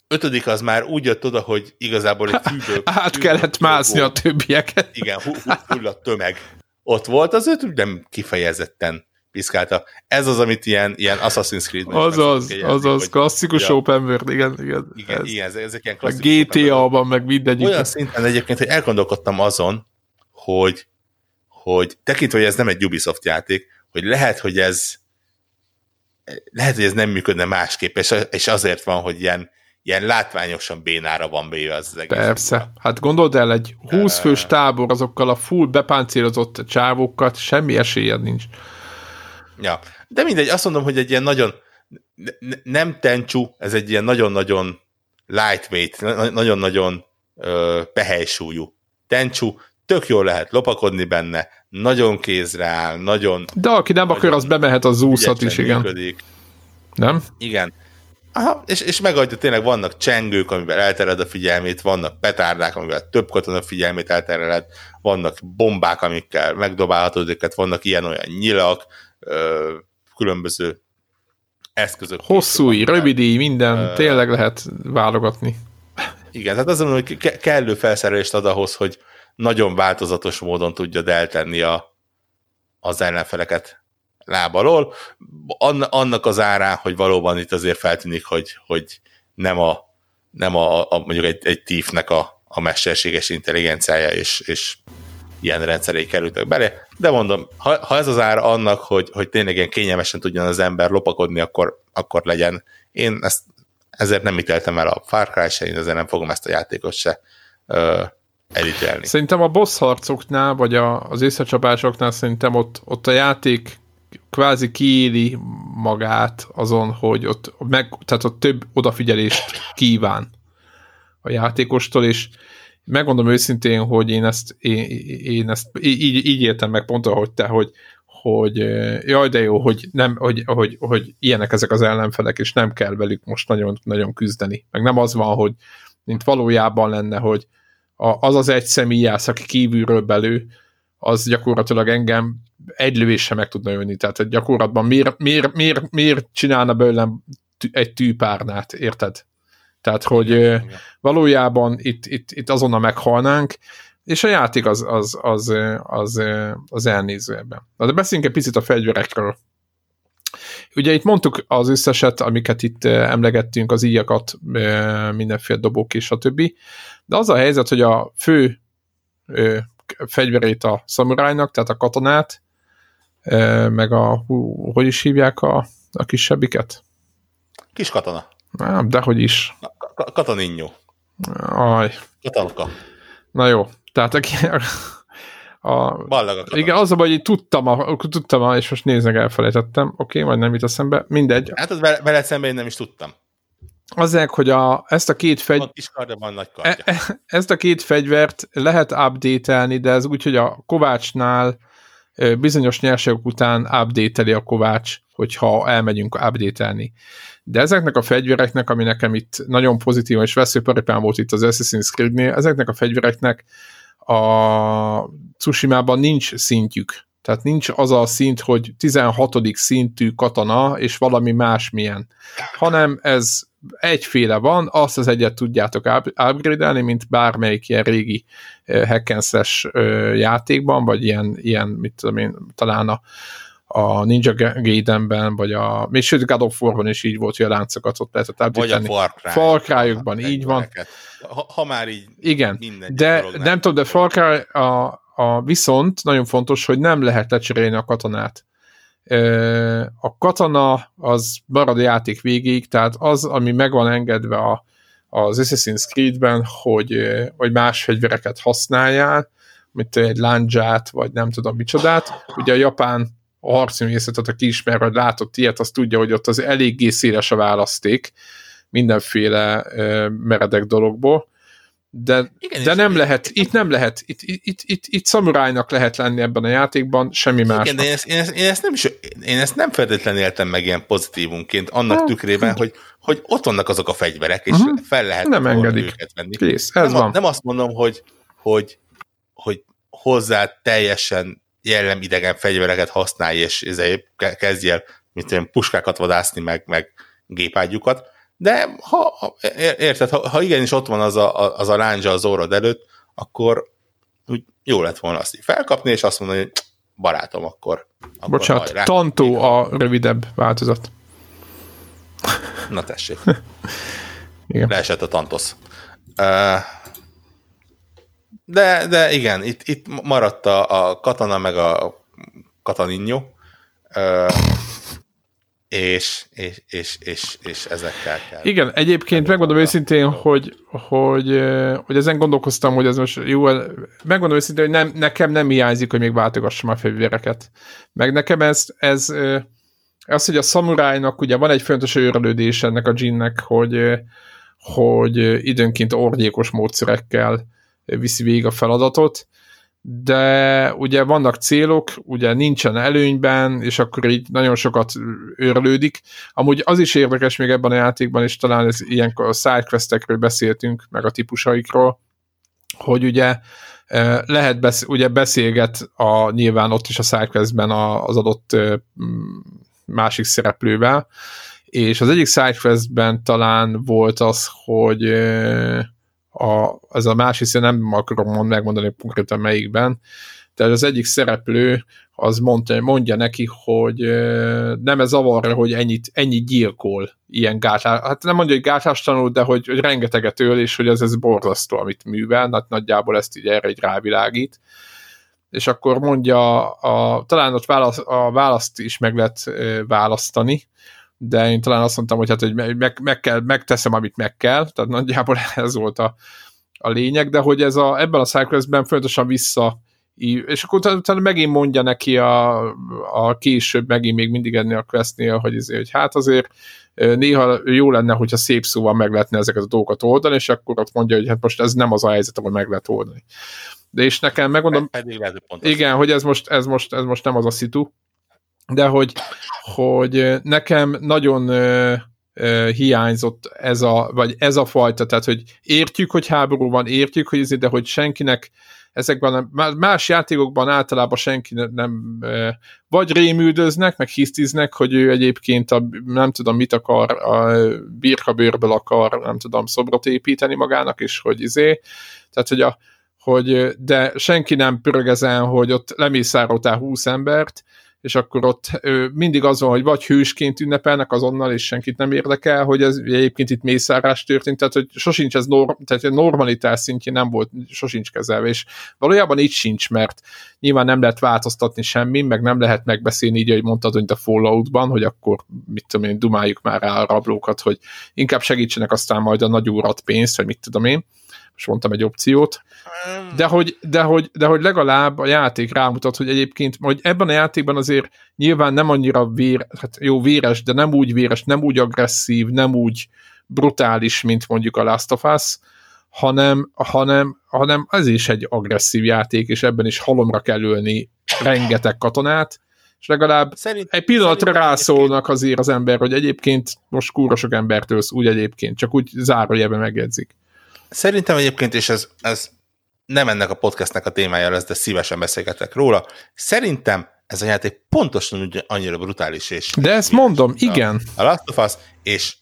ötödik az már úgy jött oda, hogy igazából egy fűből... Át kellett mászni a többieket. Igen, hu- hu- hullott tömeg ott volt, az őt nem kifejezetten piszkálta. Ez az, amit ilyen, ilyen Assassin's meg Azaz, hogy- klasszikus hogy a- open world, igen, igen. Igen, ez. igen, ezek, ezek ilyen A klasszikus world. GTA-ban, meg mindegyik. Olyan szinten egyébként, hogy elgondolkodtam azon, hogy, hogy tekintve, hogy ez nem egy Ubisoft játék, hogy lehet, hogy ez lehet, hogy ez nem működne másképp, és, és azért van, hogy ilyen, ilyen látványosan bénára van véve az, az egész. Persze. Hát gondold el, egy 20 fős tábor azokkal a full bepáncélozott csávókat, semmi esélyed nincs. Ja. De mindegy, azt mondom, hogy egy ilyen nagyon ne- ne- nem tencsú, ez egy ilyen nagyon-nagyon lightweight, na- nagyon-nagyon ö, pehely-súlyú. Tencsú, tök jól lehet lopakodni benne, nagyon kézre áll, nagyon De aki nem akar, az bemehet az úszat is, igen. működik. Nem? Igen. Aha, és, és megadja, tényleg vannak csengők, amivel eltered a figyelmét, vannak petárdák, amivel több katona figyelmét eltereled, vannak bombák, amikkel megdobálhatod őket, vannak ilyen-olyan nyilak, ö, különböző eszközök. Hosszúi, készül, rövidíj, minden, Ö, tényleg lehet válogatni. Igen, tehát azon, hogy ke- kellő felszerelést ad ahhoz, hogy nagyon változatos módon tudja eltenni a, az ellenfeleket láb alól. Anna, annak az árán, hogy valóban itt azért feltűnik, hogy, hogy nem a, nem a, a mondjuk egy, egy tífnek a, a mesterséges intelligenciája és, és ilyen rendszerei kerültek bele, de mondom, ha, ha ez az ára annak, hogy, hogy tényleg ilyen kényelmesen tudjon az ember lopakodni, akkor, akkor legyen. Én ezt ezért nem ítéltem el a Far Cry se, én ezért nem fogom ezt a játékot se ö, elítélni. Szerintem a boss harcoknál, vagy a, az összecsapásoknál szerintem ott, ott a játék kvázi kiéli magát azon, hogy ott, meg, tehát ott több odafigyelést kíván a játékostól, és megmondom őszintén, hogy én ezt, én, én ezt így, így értem meg pont ahogy te, hogy, hogy jaj, de jó, hogy, nem, hogy, hogy, hogy ilyenek ezek az ellenfelek, és nem kell velük most nagyon, nagyon küzdeni. Meg nem az van, hogy mint valójában lenne, hogy a, az az egy személyász, aki kívülről belő, az gyakorlatilag engem egy lövésre meg tudna jönni. Tehát gyakorlatban miért, miért, miért, miért csinálna belőlem egy tűpárnát, érted? Tehát, hogy valójában itt, itt, itt azonnal meghalnánk, és a játék az, az, az, az, az elnéző ebben. Na, de beszéljünk egy picit a fegyverekről. Ugye itt mondtuk az összeset, amiket itt emlegettünk, az íjakat, mindenféle dobók és a többi, de az a helyzet, hogy a fő ö, fegyverét a szamurájnak, tehát a katonát, ö, meg a, hú, hogy is hívják a, a kisebbiket? Kis katona. Á, dehogy is. Ka- Kataninyó. Aj, Katalka. na jó. Tehát aki, a, Ballag a katona. igen, az a baj, hogy tudtam, a, tudtam a, és most nézzek, elfelejtettem. Oké, okay, majd nem jut eszembe. Mindegy. Hát az vele, veled szemben én nem is tudtam. Azért, hogy a, ezt a két fegy, Van kis van nagy kardja. E- e- ezt a két fegyvert lehet update de ez úgy, hogy a Kovácsnál bizonyos nyersanyagok után update a Kovács, hogyha elmegyünk update De ezeknek a fegyvereknek, ami nekem itt nagyon pozitív és veszőparipám volt itt az Assassin's Creed-nél, ezeknek a fegyvereknek a Tsushima-ban nincs szintjük. Tehát nincs az a szint, hogy 16. szintű katona, és valami másmilyen, hanem ez egyféle van, azt az egyet tudjátok up- upgrade-elni, mint bármelyik ilyen régi hack and slash, uh, játékban, vagy ilyen, ilyen, mit tudom én, talán a, a Ninja Gaiden-ben, vagy a, még sőt God of War-ban is így volt, hogy a láncokat ott lehetett Vagy a. Far Cry. Far Cry-okban, így van. Ha, ha már így Igen, de nem tudom, de Far Cry a, a viszont nagyon fontos, hogy nem lehet lecserélni a katonát. A katona az marad a játék végéig, tehát az, ami meg van engedve a, az Assassin's Creed-ben, hogy, hogy más fegyvereket használjál, mint egy lándzsát, vagy nem tudom micsodát. Ugye a japán a harcművészetet, aki ismer, vagy látott ilyet, az tudja, hogy ott az eléggé széles a választék mindenféle meredek dologból, de, Igen, de nem lehet, itt nem lehet, itt, itt, itt, itt, itt szamurájnak lehet lenni ebben a játékban, semmi más. Igen, de én ezt, én, ezt, én, ezt nem is, én ezt nem feltétlenül éltem meg ilyen pozitívunként, annak Hát, tükrében, hogy, hogy ott vannak azok a fegyverek, és Mhm. fel lehet Nem engedik. őket venni. Kész, ez nem, van. nem azt mondom, hogy, hogy, hogy hozzá teljesen jellemidegen fegyvereket használj, és ke- kezdj el, mint olyan puskákat vadászni, meg, meg gépágyukat, de ha, ha ér- érted, ha, ha igenis ott van az a, az a lándzsa az orrod előtt, akkor úgy jó lett volna azt így felkapni, és azt mondani, hogy barátom, akkor, akkor Bocsánat, hajrá. Tantó a rövidebb változat. Na tessék, Igen. leesett a tantosz. De, de igen, itt, itt maradt a, a katana meg a kataninyó, Ö, és, és, és, és, és ezekkel kell. Igen, egyébként megmondom őszintén, hogy, hogy, hogy ezen gondolkoztam, hogy ez most jó, megmondom őszintén, hogy nem, nekem nem hiányzik, hogy még váltogassam a fegyvereket. Meg nekem ez, ez az, hogy a szamurájnak ugye van egy fontos őrlődés ennek a ginnek, hogy, hogy időnként orgyékos módszerekkel viszi végig a feladatot, de ugye vannak célok, ugye nincsen előnyben, és akkor így nagyon sokat őrlődik. Amúgy az is érdekes még ebben a játékban, és talán ez ilyenkor a sidequestekről beszéltünk, meg a típusaikról, hogy ugye eh, lehet besz- ugye beszélget a, nyilván ott is a sidequestben az adott mm, másik szereplővel, és az egyik sidequestben talán volt az, hogy eh, a, ez a másik, hiszen nem akarom mond- megmondani konkrétan melyikben, tehát az egyik szereplő az mondta, mondja neki, hogy nem ez zavarra, hogy ennyit, ennyit gyilkol ilyen gátlás, hát nem mondja, hogy gátlástalanul, de hogy, hogy rengeteget öl, és hogy ez, ez borzasztó, amit művel, hát nagyjából ezt így erre egy rávilágít. És akkor mondja, a, talán ott válasz, a választ is meg lehet választani, de én talán azt mondtam, hogy hát hogy meg, meg kell, megteszem, amit meg kell, tehát nagyjából ez volt a, a lényeg, de hogy ez a, ebben a cyclesben folyamatosan vissza és akkor utána, utána megint mondja neki a, a később megint még mindig ennél a questnél, hogy, ezért, hogy hát azért néha jó lenne, hogyha szép szóval meg lehetne ezeket a dolgokat oldani, és akkor ott mondja, hogy hát most ez nem az a helyzet, ahol meg lehet oldani. De és nekem megmondom, Pedig lehet, hogy pont az. igen, hogy ez most, ez most, ez most nem az a szitu, de hogy, hogy nekem nagyon hiányzott ez a, vagy ez a fajta, tehát hogy értjük, hogy háború van, értjük, hogy ez, de hogy senkinek ezekben más játékokban általában senki nem ö, vagy rémüldöznek, meg hisztiznek, hogy ő egyébként a, nem tudom mit akar, a birkabőrből akar, nem tudom, szobrot építeni magának, és hogy izé, tehát hogy a, hogy, de senki nem pörög ezen, hogy ott lemészároltál 20 embert, és akkor ott ő, mindig az van, hogy vagy hősként ünnepelnek azonnal, és senkit nem érdekel, hogy ez egyébként itt mészárás történt, tehát hogy sosincs ez norm, tehát a normalitás szintjén nem volt, sosincs kezelve, és valójában így sincs, mert nyilván nem lehet változtatni semmi, meg nem lehet megbeszélni így, hogy mondtad, hogy a Falloutban, hogy akkor mit tudom én, dumáljuk már rá a rablókat, hogy inkább segítsenek aztán majd a nagy úrat pénzt, vagy mit tudom én, most mondtam egy opciót, de hogy, de, hogy, de hogy legalább a játék rámutat, hogy egyébként, hogy ebben a játékban azért nyilván nem annyira vér, hát jó, véres, de nem úgy véres, nem úgy agresszív, nem úgy brutális, mint mondjuk a Last of Us, hanem, hanem, hanem ez is egy agresszív játék, és ebben is halomra kell ülni rengeteg katonát, és legalább Szerint, egy pillanatra rászólnak azért az ember, hogy egyébként most kúra sok embert úgy egyébként, csak úgy zárójelben megjegyzik. Szerintem egyébként, és ez, ez nem ennek a podcastnek a témája lesz, de szívesen beszélgetek róla. Szerintem ez a játék pontosan úgy annyira brutális és... De ezt mondom, igen. A Last of Us, és,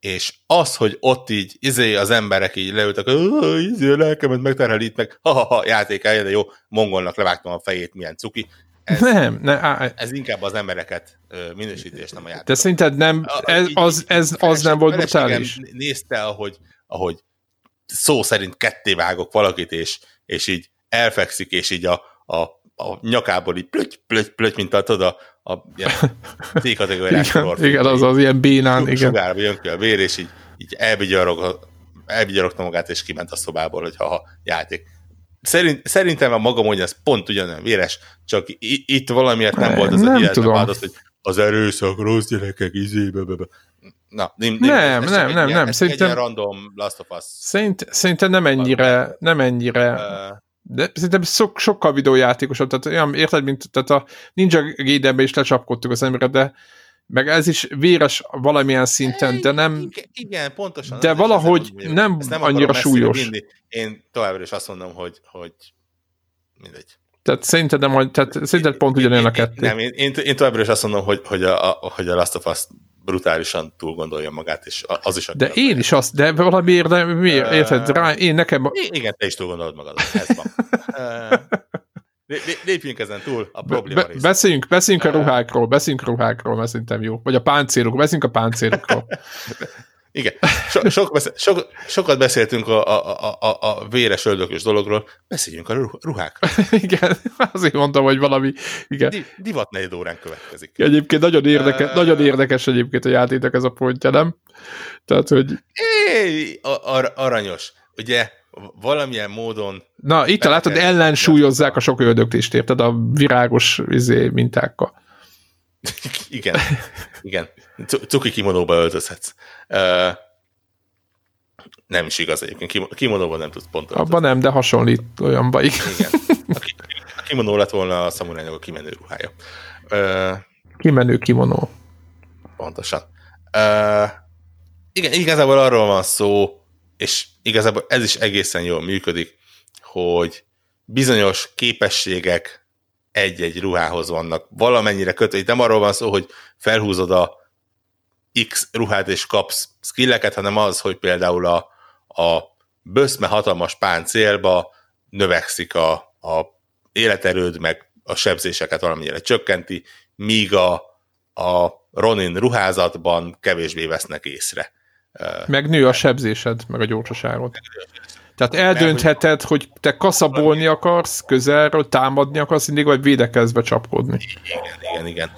és az, hogy ott így izé az emberek így leültek, hogy izé a lelkemet megterhelít meg, ha-ha-ha, játék eljön, de jó, mongolnak levágtam a fejét, milyen cuki. Ez, Nem, ne, á, ez inkább az embereket ö, minősíti, és nem a játék. de szerinted nem, ez, az, ez, az nem volt brutális? Nézte, ahogy, ahogy szó szerint ketté vágok valakit, és, és így elfekszik, és így a, a, a nyakából így plöty, plöty, plöty, mint a, tudod, a, a C-kategóriás igen, igen, az az ilyen bénán, igen. Sugárba jön ki a vér, és így, így elbigyarogta magát, és kiment a szobából, hogy ha játék. Szerint, szerintem a maga mondja, ez pont ugyanolyan véres, csak itt valamiért nem volt az Nem a hihetetlen hogy az erőszak, rossz gyerekek, izébe, be, be. Na, nem, Nem, nem, nem, nem, ez szerintem- Egy random Last of Us. Szerint, szerintem nem ennyire, nem ennyire, Uh, de szerintem sok, sokkal videójátékosabb, tehát olyan, érted, mint tehát a Ninja Gaiden-be is lecsapkodtuk az emberet, de meg ez is véres valamilyen szinten, de nem, Igen, pontosan. de valahogy nem ezt akarom annyira súlyos. vinni. Én továbbra is azt mondom, hogy, hogy mindegy. Tehát szerinted hogy- tehát szerinted pont ugyanolyan a kettő. Nem, én, én, én továbbra is azt mondom, hogy, hogy, a, a, hogy a Last of Us brutálisan túl gondolja magát, és az is a De én is azt, de valamiért, de miért, Ö, érted, rá, én nekem, Igen, te is túl gondolod magad. Ez van. Lépjünk ezen túl a probléma be, beszéljünk, beszéljünk a ruhákról, beszéljünk a ruhákról, mert szerintem jó. Vagy a páncélokról, beszéljünk a páncélokról. Igen. So, sok, beszél, sok, sokat beszéltünk a, a, a, a, véres öldökös dologról, beszéljünk a ruh- ruhákról. igen, azért mondtam, hogy valami, igen. Di, divat negyed órán következik. Egyébként nagyon érdekes, Ö. nagyon érdekes egyébként a játéknak ez a pontja, nem? Tehát, hogy Éj, ar- aranyos. Ugye valamilyen módon na, itt látod, ellensúlyozzák a sok öldöklést, érted? A virágos izé, mintákkal. igen, igen, cu- cuki kimonóba öltözhetsz. Uh, nem is igaz egyébként, Kimo- kimonóban nem tudsz pont öltözni. Abban nem, de hasonlít olyanba, igen. Igen. A, ki- a kimonó lett volna a szamurányok a kimenő ruhája. Uh, Kimenő kimonó. pontosan. Uh, igen, igazából arról van szó, és igazából ez is egészen jól működik, hogy bizonyos képességek egy-egy ruhához vannak valamennyire kötve. Itt nem arról van szó, hogy felhúzod a X ruhát és kapsz skilleket, hanem az, hogy például a, a böszme hatalmas páncélba növekszik a, a életerőd, meg a sebzéseket valamennyire csökkenti, míg a, a Ronin ruházatban kevésbé vesznek észre. Meg nő a sebzésed, meg a gyorsaságod. Tehát eldöntheted, hogy te kaszabolni akarsz közelről, támadni akarsz mindig, vagy védekezve csapkodni. Igen, igen, igen.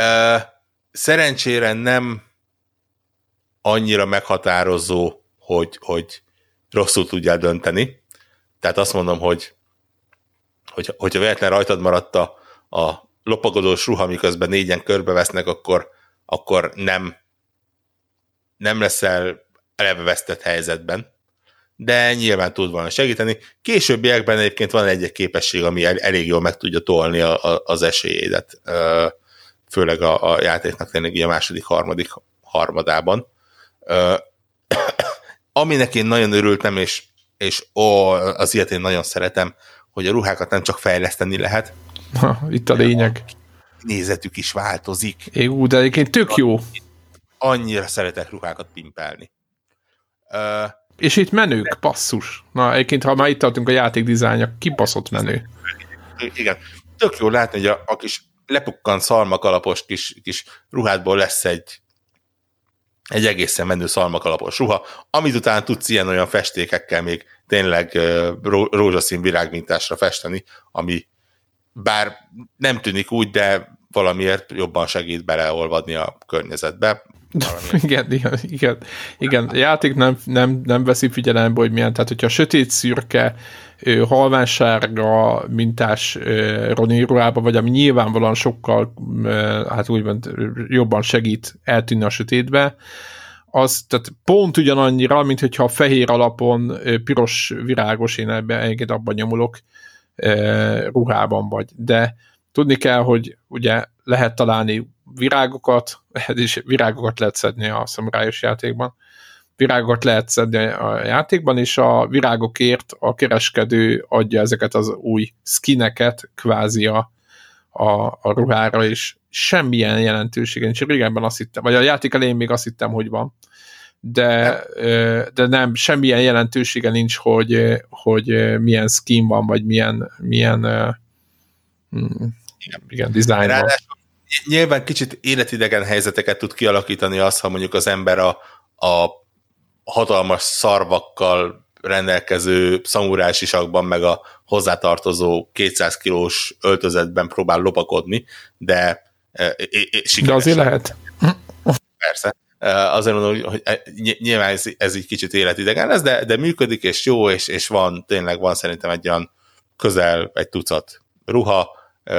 Uh, szerencsére nem annyira meghatározó, hogy, hogy rosszul tudjál dönteni. Tehát azt mondom, hogy, hogy hogyha véletlen rajtad maradt a, a lopagodós ruha, miközben négyen körbevesznek, akkor, akkor nem, nem leszel eleve vesztett helyzetben. De nyilván tud volna segíteni. Későbbiekben egyébként van egy-egy képesség, ami el, elég jól meg tudja tolni a, a, az esélyédet. Főleg a, a játéknak tényleg a második, harmadik harmadában. Aminek én nagyon örültem, és, és ó, az ilyet én nagyon szeretem, hogy a ruhákat nem csak fejleszteni lehet, Ha, itt a lényeg. nézetük is változik. É, ú, de egyébként tök jó. Annyira szeretek ruhákat pimpelni. Ö, És itt menők, passzus. Na, egyébként, ha már itt tartunk a játék dizájnja, kibaszott menő. igen, tök jó látni, hogy a, a kis lepukkant szalmakalapos kis, kis ruhádból lesz egy egy egészen menő szalmakalapos ruha, amit után tudsz ilyen-olyan festékekkel még tényleg rózsaszín virágmintásra festeni, ami bár nem tűnik úgy, de valamiért jobban segít beleolvadni a környezetbe. Igen, igen, igen. igen. A játék nem, nem, nem veszi figyelembe, hogy milyen, tehát hogyha sötét szürke, halványsárga mintás ö, Ronin ruhába, vagy ami nyilvánvalóan sokkal, hát úgymond jobban segít eltűnni a sötétbe, az tehát pont ugyanannyira, mint hogyha a fehér alapon piros virágos, én ebben egyébként abban nyomulok, ruhában vagy. De tudni kell, hogy ugye lehet találni virágokat, és virágokat lehet szedni a szamurájos játékban, virágokat lehet szedni a játékban, és a virágokért a kereskedő adja ezeket az új skineket kvázi a, a, a ruhára, és semmilyen jelentősége nincs. Régenben azt hittem, vagy a játék elején még azt hittem, hogy van, de, de nem, semmilyen jelentősége nincs, hogy, hogy milyen skin van, vagy milyen, milyen ö, mm, igen, design. Ráadásul nyilván kicsit életidegen helyzeteket tud kialakítani az, ha mondjuk az ember a, a hatalmas szarvakkal rendelkező szamurás isakban, meg a hozzátartozó 200 kilós öltözetben próbál lopakodni, de e, e, e, De azért lehet. Persze. E, Azért mondom, hogy e, ny- nyilván ez, ez így kicsit életidegen lesz, de, de működik, és jó, és, és van, tényleg van szerintem egy olyan közel egy tucat ruha, e,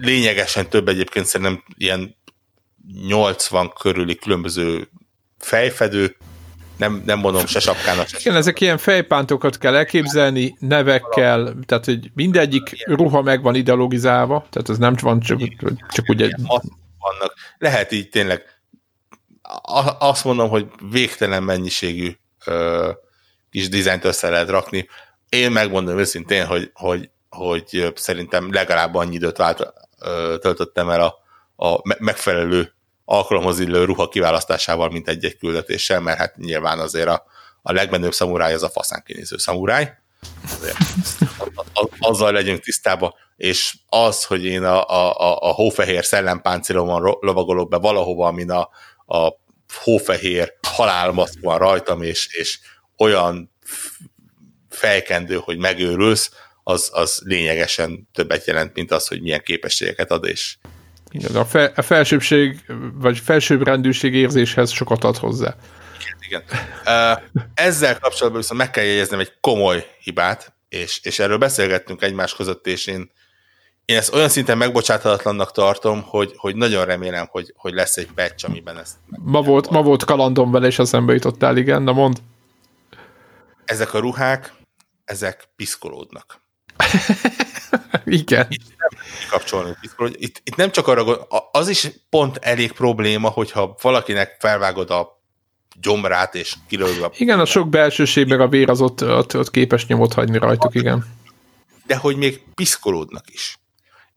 lényegesen több egyébként szerintem ilyen 80 körüli különböző fejfedő, nem, nem mondom se sapkának, se Igen, ezek ilyen fejpántokat kell elképzelni, nevekkel, tehát hogy mindegyik ruha meg van ideologizálva, tehát ez nem van csak, csak ugye... Vannak. Lehet így tényleg azt mondom, hogy végtelen mennyiségű ö, kis dizájnt össze lehet rakni. Én megmondom őszintén, hogy, hogy, hogy szerintem legalább annyi időt vált, töltöttem el a, a me- megfelelő alkalomhoz illő ruha kiválasztásával, mint egy-egy küldetéssel, mert hát nyilván azért a, a legmenőbb szamuráj az a faszán kinéző szamuráj. Azzal legyünk tisztában, és az, hogy én a, a, a, a hófehér szellempáncélomon lovagolok be valahova, amin a, a hófehér halálmaszk van rajtam, és, és olyan fejkendő, hogy megőrülsz, az, az lényegesen többet jelent, mint az, hogy milyen képességeket ad, és Igen, a, fe, a felsőbbség, vagy felsőbbrendűség érzéshez sokat ad hozzá. igen. Ezzel kapcsolatban viszont meg kell jegyeznem egy komoly hibát, és, és erről beszélgettünk egymás között, és én, én ezt olyan szinten megbocsáthatatlannak tartom, hogy, hogy nagyon remélem, hogy, hogy lesz egy patch, amiben ezt Ma volt, ma volt kalandom vele, és eszembe jutottál, igen, na mond. ezek a ruhák, ezek piszkolódnak. Igen. Kapcsolni piszkolód. Itt, itt nem csak arra, gond- az is pont elég probléma, hogyha valakinek felvágod a gyomrát, és kilőd a... Igen, a sok belsőség, meg a vér az ott, ott, ott képes nyomot hagyni rajtuk, igen. de hogy még piszkolódnak is.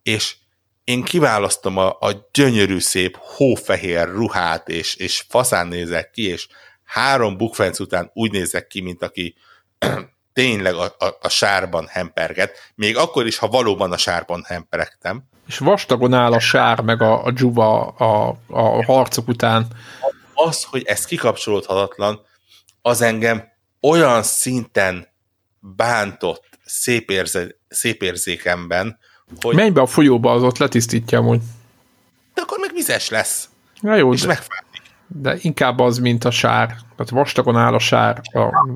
És én kiválasztom a, a gyönyörű szép hófehér ruhát, és, és faszán nézek ki, és három bukfenc után úgy nézek ki, mint aki tényleg a, a, a sárban hemperget, még akkor is, ha valóban a sárban hemperegtem, És vastagon áll a sár, meg a, a dzsuva a, a harcok után. az, hogy ez kikapcsolódhatatlan, az engem olyan szinten bántott szép, érze, szép érzékemben, hogy Menj be a folyóba, az ott letisztítja amúgy. de akkor meg vizes lesz, Na jó, és de, megfázik. De inkább az, mint a sár. Tehát vastagon áll a sár. A,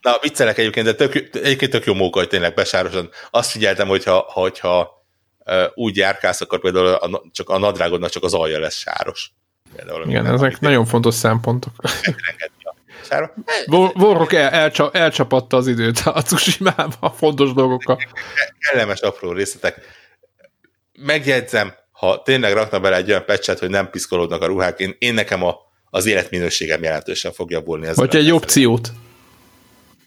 Na, viccelek egyébként, de tök, egyébként tök jó móka, hogy tényleg besárosan. Azt figyeltem, hogyha, hogyha uh, úgy járkálsz, akkor például a, csak a nadrágodnak csak az alja lesz sáros. Például, igen, ezek amit nagyon fontos szempontok. Vorok el, elcsa, elcsapatta az időt a Tsushima-ba a fontos dolgokkal. Kellemes apró részletek. Megjegyzem, ha tényleg rakna bele egy olyan pecset, hogy nem piszkolódnak a ruhák, én, én nekem a, az életminőségem jelentősen fog javulni. Vagy egy opciót.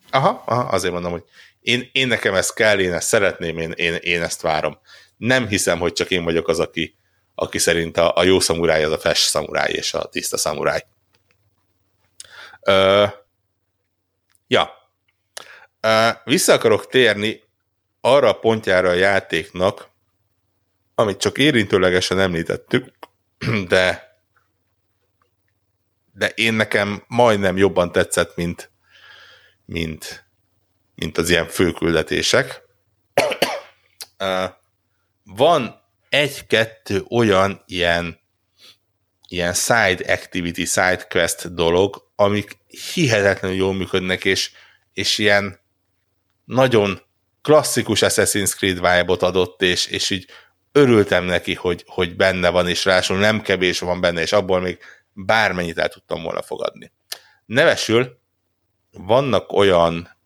Aha, aha, azért mondom, hogy én, én nekem ezt kell, én ezt szeretném, én, én, én ezt várom. Nem hiszem, hogy csak én vagyok az, aki, aki szerint a, a jó szamuráj az a fes szamuráj és a tiszta szamuráj. Ö, ja. Ö, vissza akarok térni arra a pontjára a játéknak, amit csak érintőlegesen említettük, de de én nekem majdnem jobban tetszett, mint, mint, mint az ilyen főküldetések. Van egy-kettő olyan ilyen, ilyen side activity, side quest dolog, amik hihetetlenül jól működnek, és, és ilyen nagyon klasszikus Assassin's Creed vibe-ot adott, és, és így örültem neki, hogy, hogy benne van, és ráadásul nem kevés van benne, és abból még bármennyit el tudtam volna fogadni. Nevesül vannak olyan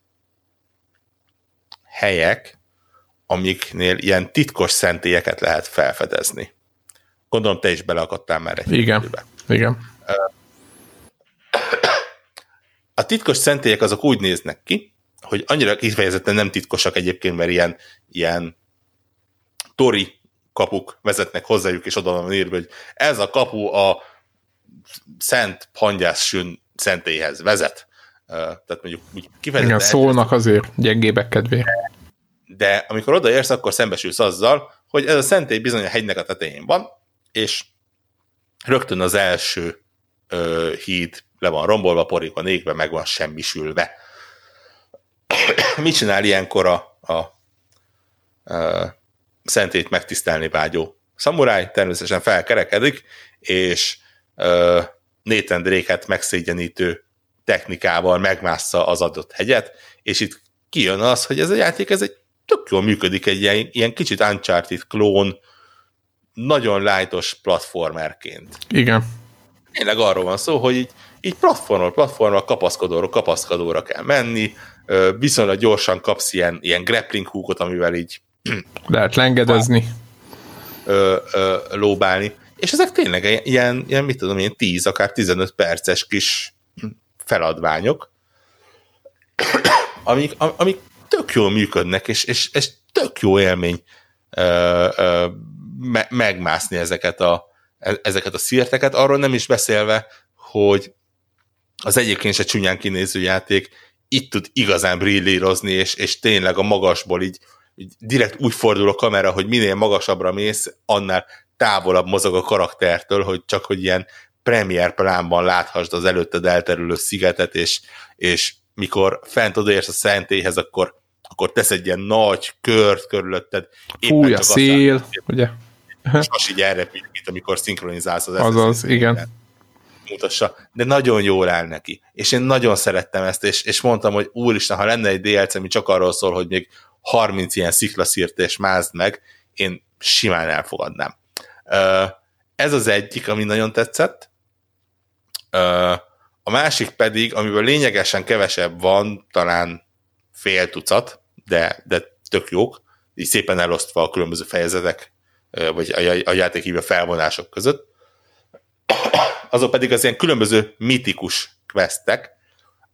helyek, amiknél ilyen titkos szentélyeket lehet felfedezni. Gondolom, te is beleakadtál már egy Igen. időbe. Igen. A titkos szentélyek azok úgy néznek ki, hogy annyira kifejezetten nem titkosak egyébként, mert ilyen, ilyen tori kapuk vezetnek hozzájuk, és oda van írva, hogy ez a kapu a Szent Hangyássün szentélyhez vezet. Tehát mondjuk úgy kifejezetten Igen, szólnak azért gyengébek kedvére. de amikor odaérsz, akkor szembesülsz azzal, hogy ez a szentély bizony a hegynek a tetején van, és rögtön az első ö, híd le van rombolva, porik van égve, meg van semmisülve. Mit csinál ilyenkor a, a, a szentét megtisztelni vágyó szamuráj? Természetesen felkerekedik, és ö, Nathan Drake-et megszégyenítő technikával megmássza az adott hegyet, és itt kijön az, hogy ez a játék ez egy tök jól működik, egy ilyen, ilyen kicsit Uncharted klón, nagyon lájtos platformerként. Igen. Tényleg arról van szó, hogy így, így platformról platformról kapaszkodóról kapaszkodóra kell menni, viszonylag gyorsan kapsz ilyen, ilyen grappling hookot, amivel így lehet lengedezni. Ö, ö, lóbálni. És ezek tényleg ilyen, ilyen, mit tudom én, 10, akár 15 perces kis feladványok, amik, amik tök jól működnek, és, és, és tök jó élmény ö, ö, me, megmászni ezeket a, e, ezeket a szírteket, arról nem is beszélve, hogy az egyébként se csúnyán kinéző játék itt tud igazán brillírozni, és, és tényleg a magasból így direkt úgy fordul a kamera, hogy minél magasabbra mész, annál távolabb mozog a karaktertől, hogy csak hogy ilyen premier plánban láthassd az előtted elterülő szigetet, és, és mikor fent odaérsz a szentélyhez, akkor, akkor tesz egy ilyen nagy kört körülötted. Fúj a szél, azt, ugye? Most így erre, mint amikor szinkronizálsz az Azaz, igen. Mutassa. De nagyon jól áll neki. És én nagyon szerettem ezt, és, és mondtam, hogy úristen, ha lenne egy DLC, ami csak arról szól, hogy még 30 ilyen sziklaszírt és mázd meg, én simán elfogadnám. Ez az egyik, ami nagyon tetszett. A másik pedig, amiből lényegesen kevesebb van, talán fél tucat, de, de tök jók, így szépen elosztva a különböző fejezetek, vagy a, a játékhívő felvonások között. Azok pedig az ilyen különböző mitikus questek,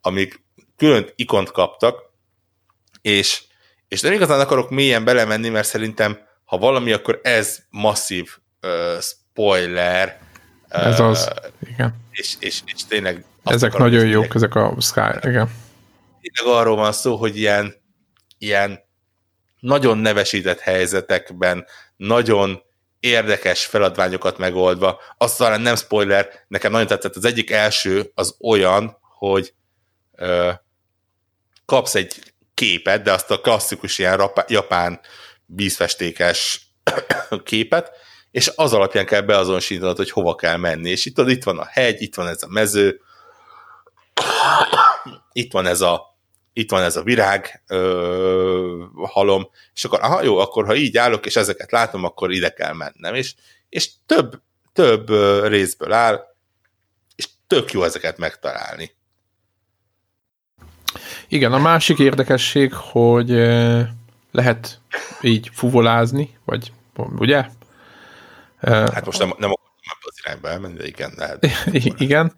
amik külön ikont kaptak, és, és nem igazán akarok mélyen belemenni, mert szerintem ha valami, akkor ez masszív uh, spoiler. Ez uh, az, igen. És, és, és tényleg... Ezek nagyon jók, tényleg, ezek a Sky, igen. Tényleg arról van szó, hogy ilyen, ilyen nagyon nevesített helyzetekben, nagyon érdekes feladványokat megoldva. Azt talán nem spoiler, nekem nagyon tetszett. Az egyik első az olyan, hogy ö, kapsz egy képet, de azt a klasszikus ilyen japán vízfestékes képet, és az alapján kell beazonosítanod, hogy hova kell menni. És itt, itt van a hegy, itt van ez a mező, itt van ez a itt van ez a virág ö, halom, és akkor aha, jó, akkor ha így állok, és ezeket látom, akkor ide kell mennem. És, és több, több részből áll, és tök jó ezeket megtalálni. Igen, a másik érdekesség, hogy lehet így fuvolázni, vagy ugye? Hát most nem, nem akartam ebbe az irányba elmenni, de igen, lehet. igen,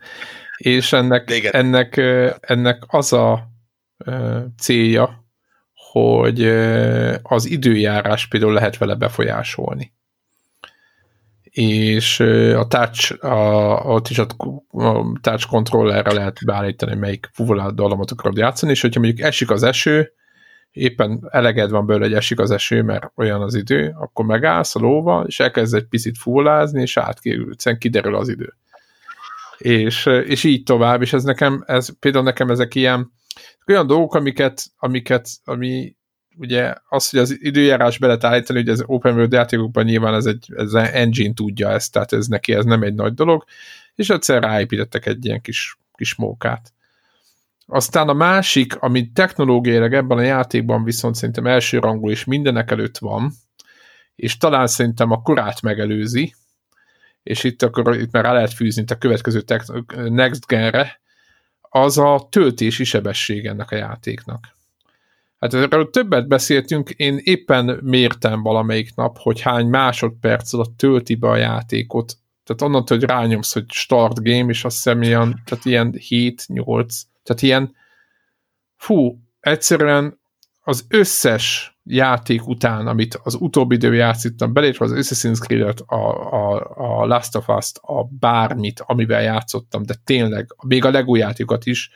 és ennek, igen. ennek, ennek az a célja, hogy az időjárás például lehet vele befolyásolni. És a touch, a, ott is a, touch controllerre lehet beállítani, melyik fuvolát dallamot akarod játszani, és hogyha mondjuk esik az eső, éppen eleged van belőle, hogy esik az eső, mert olyan az idő, akkor megállsz a lóval, és elkezd egy picit fullázni, és átkérül, kiderül az idő. És, és így tovább, és ez nekem, ez, például nekem ezek ilyen, olyan dolgok, amiket, amiket, ami ugye az, hogy az időjárás be lehet állítani, hogy az open world játékokban nyilván ez egy, ez egy engine tudja ezt, tehát ez neki ez nem egy nagy dolog, és egyszer ráépítettek egy ilyen kis, kis mókát. Aztán a másik, ami technológiailag ebben a játékban viszont szerintem első rangú és mindenek előtt van, és talán szerintem a korát megelőzi, és itt akkor itt már rá lehet fűzni a következő next genre, az a töltési sebesség ennek a játéknak. Hát erről többet beszéltünk, én éppen mértem valamelyik nap, hogy hány másodperc alatt tölti be a játékot. Tehát onnantól, hogy rányomsz, hogy start game, és azt hiszem ilyen, tehát ilyen 7-8, tehát ilyen fú, egyszerűen az összes játék után, amit az utóbbi idő játszottam, belépve az Assassin's Creed-et, a, a, a Last of Us-t, a bármit, amivel játszottam, de tényleg, még a Lego játékokat is,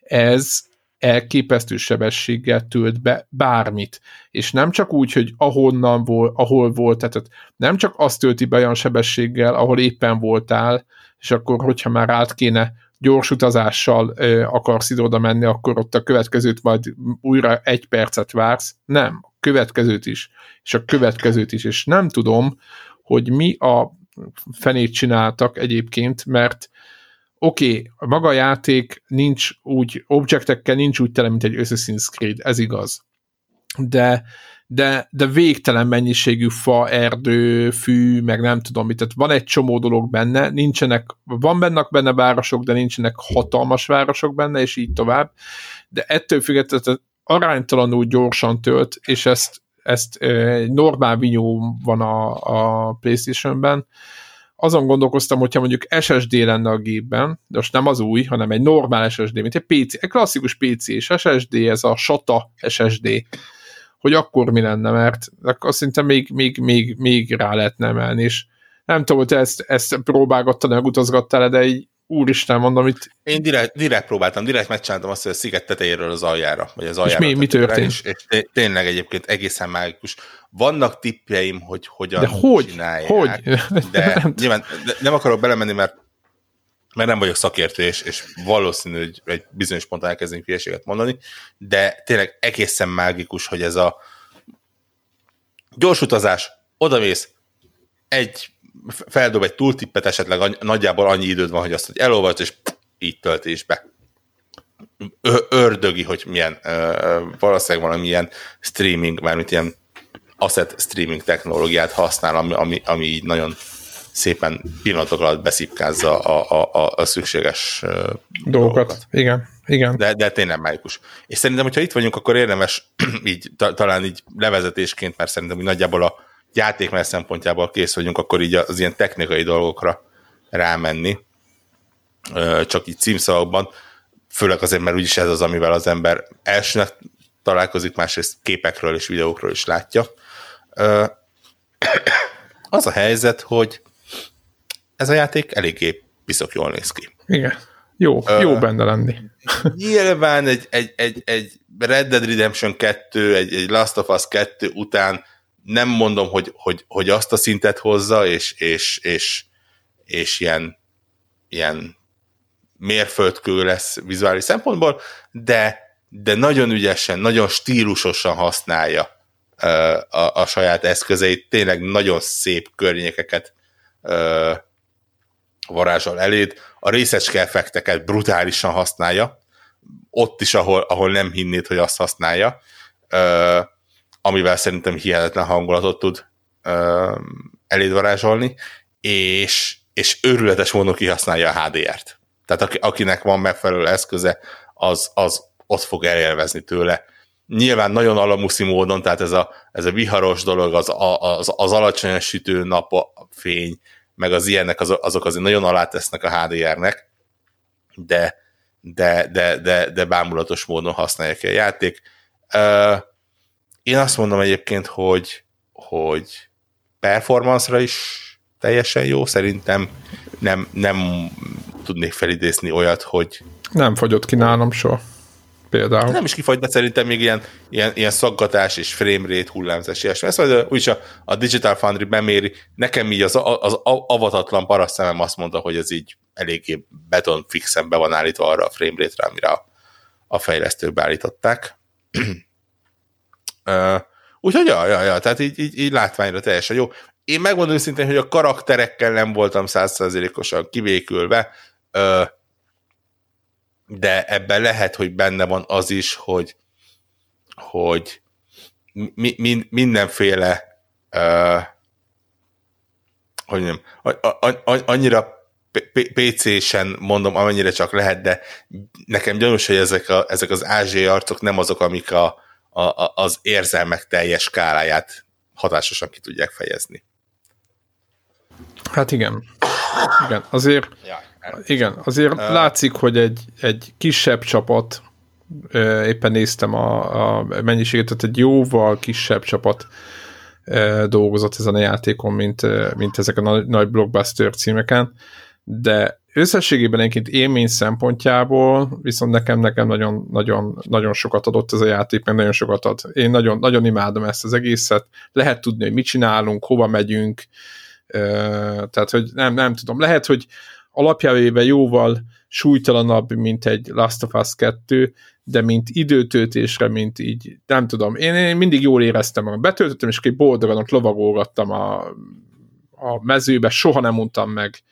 ez elképesztő sebességgel tölt be bármit. És nem csak úgy, hogy ahonnan volt, ahol volt, tehát nem csak azt tölti be olyan sebességgel, ahol éppen voltál, és akkor, hogyha már át kéne gyors utazással ö, akarsz ide oda menni, akkor ott a következőt majd újra egy percet vársz. Nem, a következőt is, és a következőt is, és nem tudom, hogy mi a fenét csináltak egyébként, mert oké, okay, a maga játék nincs úgy, objektekkel nincs úgy tele, mint egy Assassin's Creed, ez igaz. De de, de végtelen mennyiségű fa, erdő, fű, meg nem tudom mit, tehát van egy csomó dolog benne, nincsenek, van bennek benne városok, de nincsenek hatalmas városok benne, és így tovább, de ettől függetlenül aránytalanul gyorsan tölt, és ezt, ezt egy normál vinyó van a, a Playstation-ben, azon gondolkoztam, hogyha mondjuk SSD lenne a gépben, de most nem az új, hanem egy normál SSD, mint egy PC, egy klasszikus PC és SSD, ez a SATA SSD, hogy akkor mi lenne, mert akkor szinte még, még, még, még rá lehetne emelni, és nem tudom, hogy te ezt, ezt próbálgattad, meg utazgattál de így úristen, mondom itt. Én direkt, direkt próbáltam, direkt megcsináltam azt, hogy a sziget tetejéről az aljára, vagy az aljára. És mi, mi történt? És, és tényleg egyébként egészen mágikus. Vannak tippjeim, hogy hogyan de hogy? csinálják. Hogy? De nem. nyilván nem akarok belemenni, mert mert nem vagyok szakértő, és, és valószínű, hogy egy bizonyos ponton elkezdünk hülyeséget mondani, de tényleg egészen mágikus, hogy ez a gyors utazás, odamész, egy feldob egy túltippet, esetleg nagyjából annyi időd van, hogy azt, hogy elolvasd, és így töltés be. Ö- ördögi, hogy milyen, ö, valószínűleg valamilyen streaming, mármint ilyen asset streaming technológiát használ, ami, ami, ami így nagyon szépen pillanatok alatt beszipkázza a, a, a, a szükséges dolgokat. dolgokat. Igen, igen. De, de tényleg mágikus. És szerintem, hogyha itt vagyunk, akkor érdemes így ta, talán így levezetésként, mert szerintem hogy nagyjából a játékmenet szempontjából kész vagyunk, akkor így az ilyen technikai dolgokra rámenni, csak így címszavakban, főleg azért, mert úgyis ez az, amivel az ember elsőnek találkozik, másrészt képekről és videókról is látja. Az a helyzet, hogy ez a játék eléggé piszok jól néz ki. Igen. Jó, uh, jó benne lenni. Nyilván egy, egy, egy, egy Red Dead Redemption 2, egy, egy Last of Us 2 után nem mondom, hogy, hogy, hogy azt a szintet hozza, és, és, és, és ilyen, ilyen mérföldkő lesz vizuális szempontból, de, de nagyon ügyesen, nagyon stílusosan használja a, a saját eszközeit, tényleg nagyon szép környékeket varázsol eléd, a részecske effekteket brutálisan használja, ott is, ahol, ahol nem hinnéd, hogy azt használja, amivel szerintem hihetetlen hangulatot tud varázsolni, és, és őrületes módon kihasználja a HDR-t. Tehát akinek van megfelelő eszköze, az, az ott fog elélvezni tőle. Nyilván nagyon alamuszi módon, tehát ez a, ez a viharos dolog, az, az, az alacsonyan sütő nap fény, meg az ilyenek, az, azok azért nagyon alátesznek a HDR-nek, de, de, de, de, de bámulatos módon használja ki a játék. Uh, én azt mondom egyébként, hogy, hogy performance-ra is teljesen jó, szerintem nem, nem tudnék felidézni olyat, hogy... Nem fagyott ki nálam soha. Például. Nem is kifagy, de szerintem még ilyen, ilyen, ilyen szaggatás és framerate hullámzás, ilyesmi. Ezt majd úgyis a, a Digital Foundry beméri. Nekem így az, az, avatatlan paraszt szemem azt mondta, hogy ez így eléggé beton fixen be van állítva arra a framerate-re, amire a, a fejlesztők beállították. Úgyhogy, ja, ja, ja, tehát így, így, így látványra teljesen jó. Én megmondom őszintén, hogy a karakterekkel nem voltam százszerzelékosan kivékülve, uh, de ebben lehet, hogy benne van az is, hogy, hogy mi, mi, mindenféle uh, hogy nem, annyira PC-sen mondom, amennyire csak lehet, de nekem gyanús, hogy ezek, a, ezek az ázsiai arcok nem azok, amik a, a, az érzelmek teljes skáláját hatásosan ki tudják fejezni. Hát igen. Igen, azért ja. Igen, azért uh, látszik, hogy egy, egy kisebb csapat, éppen néztem a, a mennyiséget, tehát egy jóval kisebb csapat dolgozott ezen a játékon, mint, mint ezek a nagy, nagy blockbuster címeken, de összességében egyébként élmény szempontjából viszont nekem, nekem nagyon, nagyon, nagyon sokat adott ez a játék, meg nagyon sokat ad. Én nagyon, nagyon imádom ezt az egészet. Lehet tudni, hogy mit csinálunk, hova megyünk, tehát, hogy nem, nem tudom. Lehet, hogy alapjávéve jóval súlytalanabb, mint egy Last of Us 2, de mint időtöltésre, mint így, nem tudom, én, én mindig jól éreztem magam. Betöltöttem, és egy boldogan ott lovagolgattam a, a mezőbe, soha nem mondtam meg,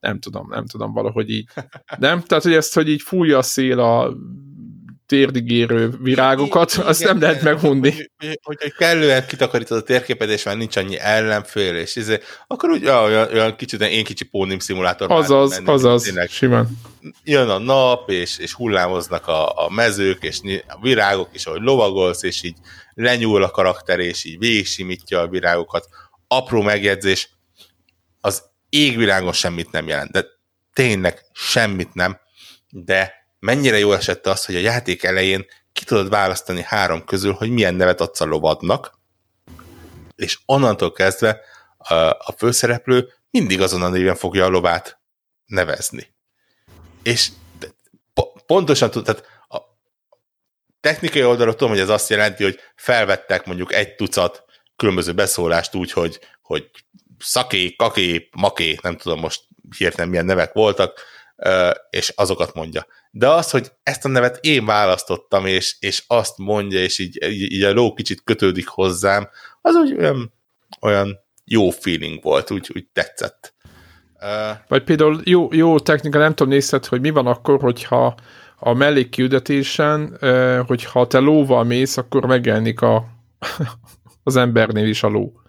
nem tudom, nem tudom, valahogy így. Nem? Tehát, hogy ezt, hogy így fújja a szél a térdigérő virágokat, Igen, azt nem lehet megunni. Hogy, hogy, hogy kellően kitakarítod a térképet, és már nincs annyi ellenfél, és izé, akkor úgy olyan, olyan kicsit, én kicsi pónim szimulátor. Azaz, azaz, Tényleg simán. jön a nap, és, és hullámoznak a, a mezők, és a virágok is, ahogy lovagolsz, és így lenyúl a karakter, és így végigsimítja a virágokat. Apró megjegyzés, az égvilágon semmit nem jelent, de tényleg semmit nem, de mennyire jó esett az, hogy a játék elején ki tudod választani három közül, hogy milyen nevet adsz a lovadnak, és onnantól kezdve a, a főszereplő mindig azon a néven fogja a lovát nevezni. És pontosan tud, tehát a technikai oldalról tudom, hogy ez azt jelenti, hogy felvettek mondjuk egy tucat különböző beszólást úgy, hogy, hogy szaké, kaké, maké, nem tudom most hirtelen milyen nevek voltak, és azokat mondja. De az, hogy ezt a nevet én választottam, és, és azt mondja, és így, így, így a ló kicsit kötődik hozzám, az úgy olyan, olyan jó feeling volt, úgy, úgy tetszett. Vagy például jó, jó technika, nem tudom, nézted, hogy mi van akkor, hogyha a mellékküldetésen, hogyha te lóval mész, akkor megjelenik a, az embernél is a ló.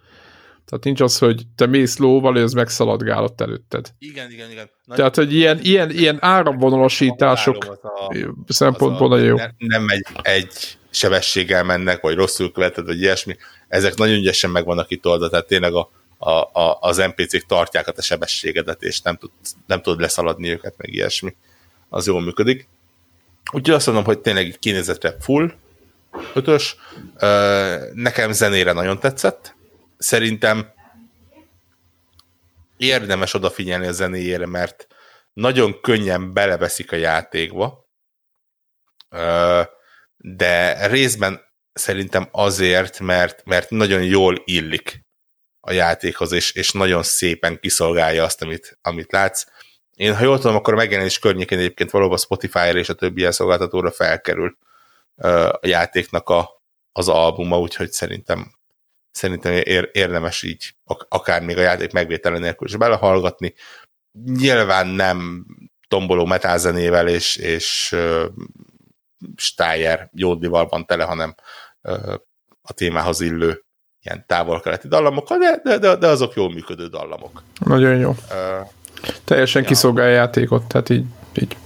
Tehát nincs az, hogy te mész lóval, és az megszaladgál ott előtted. igen, igen, igen. Nagy- Tehát, hogy ilyen, ilyen, ilyen áramvonalasítások a- szempontból nagyon jó. ne- Nem egy, egy sebességgel mennek, vagy rosszul követed, vagy ilyesmi. Ezek nagyon ügyesen meg vannak itt oldva, tehát tényleg a, a, a, az NPC-k tartják a te sebességedet, és nem, tud, nem tudod leszaladni őket, meg ilyesmi. Az jól működik. Úgyhogy azt mondom, hogy tényleg kinézetre full, ötös. Nekem zenére nagyon tetszett. Szerintem érdemes odafigyelni a zenéjére, mert nagyon könnyen beleveszik a játékba, de részben szerintem azért, mert, mert nagyon jól illik a játékhoz, és, és nagyon szépen kiszolgálja azt, amit, amit látsz. Én, ha jól tudom, akkor a megjelenés környékén egyébként valóban Spotify-ra és a többi ilyen szolgáltatóra felkerül a játéknak a, az albuma, úgyhogy szerintem szerintem ér, érdemes így ak- akár még a játék megvétele nélkül is belehallgatni. Nyilván nem tomboló metázenével és, és uh, Steyer jódlival van tele, hanem uh, a témához illő ilyen távol-keleti dallamokkal, de, de, de, de azok jól működő dallamok. Nagyon jó. Uh, Teljesen Ja. kiszolgálja játékot, tehát így, így.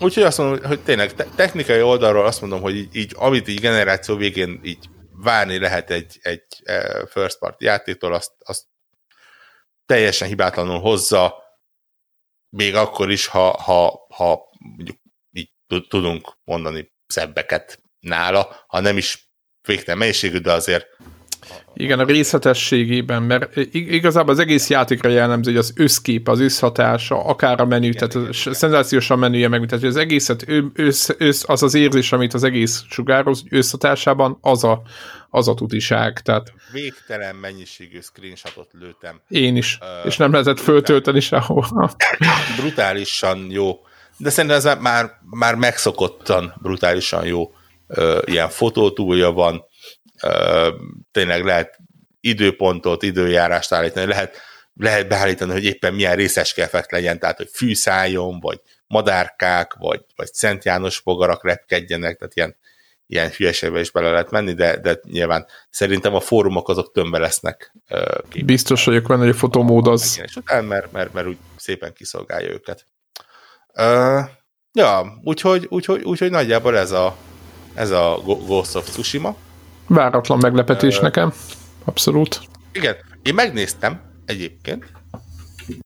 Úgyhogy azt mondom, hogy tényleg te- technikai oldalról azt mondom, hogy így, így amit így generáció végén így várni lehet egy, egy eh, first party játéktól, azt, azt teljesen hibátlanul hozza, még akkor is, ha, ha, ha mondjuk így tud- tudunk mondani szebbeket nála, ha nem is végtelen mennyiségű, de azért Igen, a részletességében, mert ig- igazából az egész játékra jellemző, hogy az összkép, az összhatása, akár a menü, Igen, tehát igen, igen, szenzációsan menüje meg, tehát hogy az egészet, össz, össz, az az érzés, amit az egész sugároz, összhatásában, az a, az a tutiság, tehát végtelen mennyiségű screenshotot lőttem én is, Ö, és nem lehetett föltölteni sehol. brutálisan jó, de szerintem ez már, már megszokottan brutálisan jó ö, ilyen fotótúlja van, tényleg lehet időpontot, időjárást állítani, lehet, lehet beállítani, hogy éppen milyen részes effekt legyen, tehát hogy fűszálljon, vagy madárkák, vagy, vagy Szent János bogarak repkedjenek, tehát ilyen, ilyen hülyeségbe is bele lehet menni, de, de nyilván szerintem a fórumok azok tömbe lesznek képek Biztos vagyok benne, hogy a fotomód az megjelenés után, mert, mert, mert úgy szépen kiszolgálja őket. Uh, ja, úgyhogy, úgyhogy, úgyhogy nagyjából ez a, ez a Ghost of Tsushima. Váratlan meglepetés Ö, nekem. Abszolút. Igen, én megnéztem egyébként,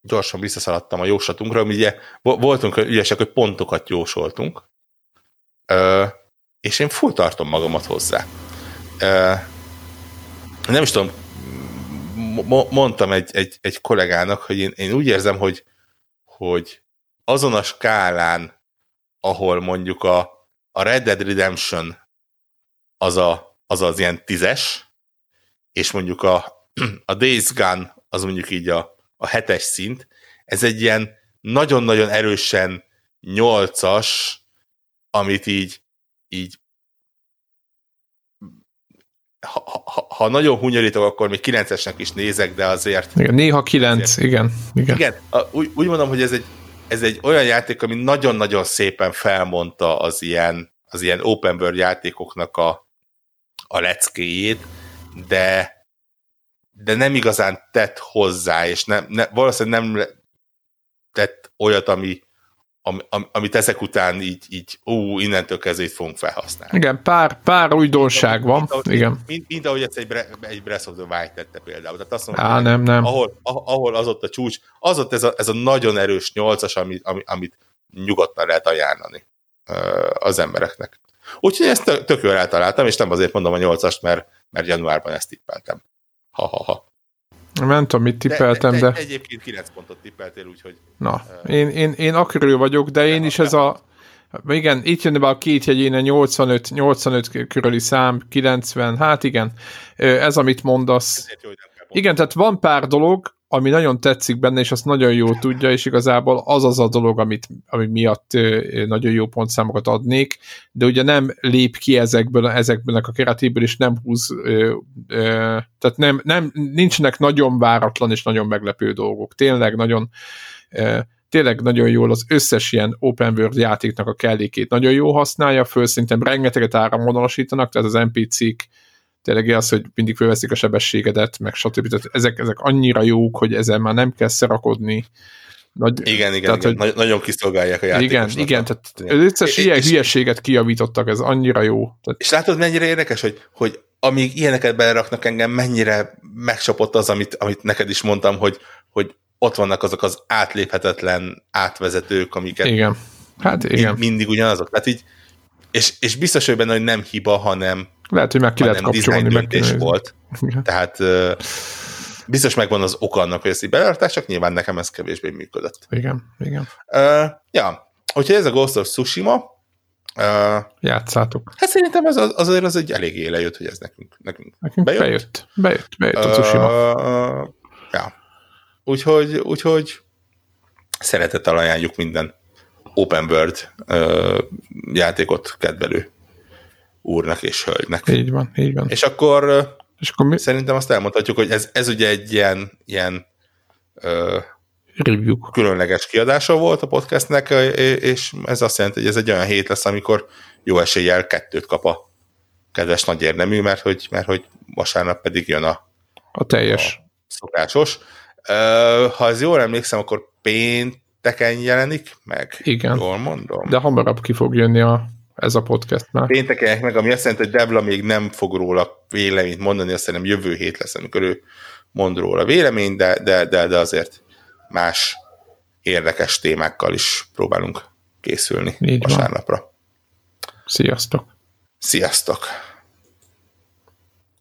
gyorsan visszaszaladtam a jóslatunkra, ugye vo- voltunk ügyesek, hogy pontokat jósoltunk, uh, és én full tartom magamat hozzá. Uh, nem is tudom, mo- mondtam egy, egy, egy kollégának, hogy én, én úgy érzem, hogy, hogy azon a skálán, ahol mondjuk a, a Red Dead Redemption az, a, az az ilyen tízes, és mondjuk a, a Days Gone az mondjuk így a, a hetes szint, ez egy ilyen nagyon-nagyon erősen nyolcas, amit így, így ha, ha, ha nagyon hunyorítok, akkor még kilencesnek is nézek, de azért Igen, néha kilenc, igen. igen. igen, a, úgy, úgy mondom, hogy ez egy, ez egy olyan játék, ami nagyon-nagyon szépen felmondta az ilyen az ilyen open world játékoknak a, a leckéjét, de de nem igazán tett hozzá, és nem, ne, valószínűleg nem tett olyat, ami, ami, amit ezek után így, így ú, innentől kezdve fogunk felhasználni. Igen, pár, pár újdonság van. Mint, ahogy, Igen. Mint, mint, ahogy ezt egy, egy Breath of the Wild tette például. Tehát azt mondom, Á, nem, nem. Ahol, ahol az ott a csúcs, az ott ez a, ez a nagyon erős nyolcas, amit, amit nyugodtan lehet ajánlani az embereknek. Úgyhogy ezt tök jól eltaláltam, és nem azért mondom a nyolcast, mert, mert januárban ezt tippeltem. Ha-ha-ha. Nem tudom, mit tippeltem, de... de, de... Egyébként 9 pontot tippeltél, úgyhogy... Na, én, én, én akörül vagyok, de én is ez a... Igen, itt jönne be a két jegyén a 85, 85 körüli szám, 90, hát igen, ez amit mondasz. Igen, tehát van pár dolog, ami nagyon tetszik benne, és azt nagyon jól tudja, és igazából az az a dolog, amit, ami miatt nagyon jó pontszámokat adnék, de ugye nem lép ki ezekből, ezekből a keretéből, és nem húz, ö, ö, tehát nem, nem, nincsenek nagyon váratlan és nagyon meglepő dolgok. Tényleg nagyon ö, tényleg nagyon jól az összes ilyen open world játéknak a kellékét nagyon jó használja, föl szerintem rengeteget áramvonalasítanak, tehát az NPC-k tényleg az, hogy mindig fölveszik a sebességedet, meg stb. Tehát ezek, ezek annyira jók, hogy ezzel már nem kell szerakodni. Nagy, igen, igen, tehát, igen. Hogy, nagyon kiszolgálják a játékosnak. Igen, igen, tehát összes ilyen és, hülyeséget kiavítottak, ez annyira jó. Tehát... És látod, mennyire érdekes, hogy, hogy amíg ilyeneket beleraknak engem, mennyire megcsapott az, amit, amit neked is mondtam, hogy, hogy ott vannak azok az átléphetetlen átvezetők, amiket igen. Hát igen. Mind, mindig ugyanazok. Tehát így, és, és biztos, hogy benne, hogy nem hiba, hanem, lehet, hogy meg ki lehet kapcsolni. meg volt. Igen. Tehát biztos megvan az ok annak, hogy ezt így belartás, csak nyilván nekem ez kevésbé működött. Igen, igen. Uh, ja, hogyha ez a Ghost of Tsushima, uh, Játszátok. Hát szerintem ez az, azért az egy elég éle jött, hogy ez nekünk, nekünk, nekünk bejött. Bejött, bejött, bejött a Tsushima. Uh, ja. Úgyhogy, úgyhogy szeretettel ajánljuk minden open world uh, játékot kedvelő úrnak és hölgynek. Így van, így van. És akkor, és akkor mi? szerintem azt elmondhatjuk, hogy ez, ez ugye egy ilyen, ilyen ö, Review. különleges kiadása volt a podcastnek, és ez azt jelenti, hogy ez egy olyan hét lesz, amikor jó eséllyel kettőt kap a kedves nagy érdemű, mert hogy, mert hogy vasárnap pedig jön a, a teljes. A szokásos. Ha az jól emlékszem, akkor pénteken jelenik meg. Igen. Jól mondom. De hamarabb ki fog jönni a ez a podcast már. Pénteken meg, ami azt jelenti, hogy Debla még nem fog róla véleményt mondani, azt szerintem jövő hét lesz, amikor ő mond róla véleményt, de, de, de, de azért más érdekes témákkal is próbálunk készülni Így vasárnapra. Van. Sziasztok! Sziasztok!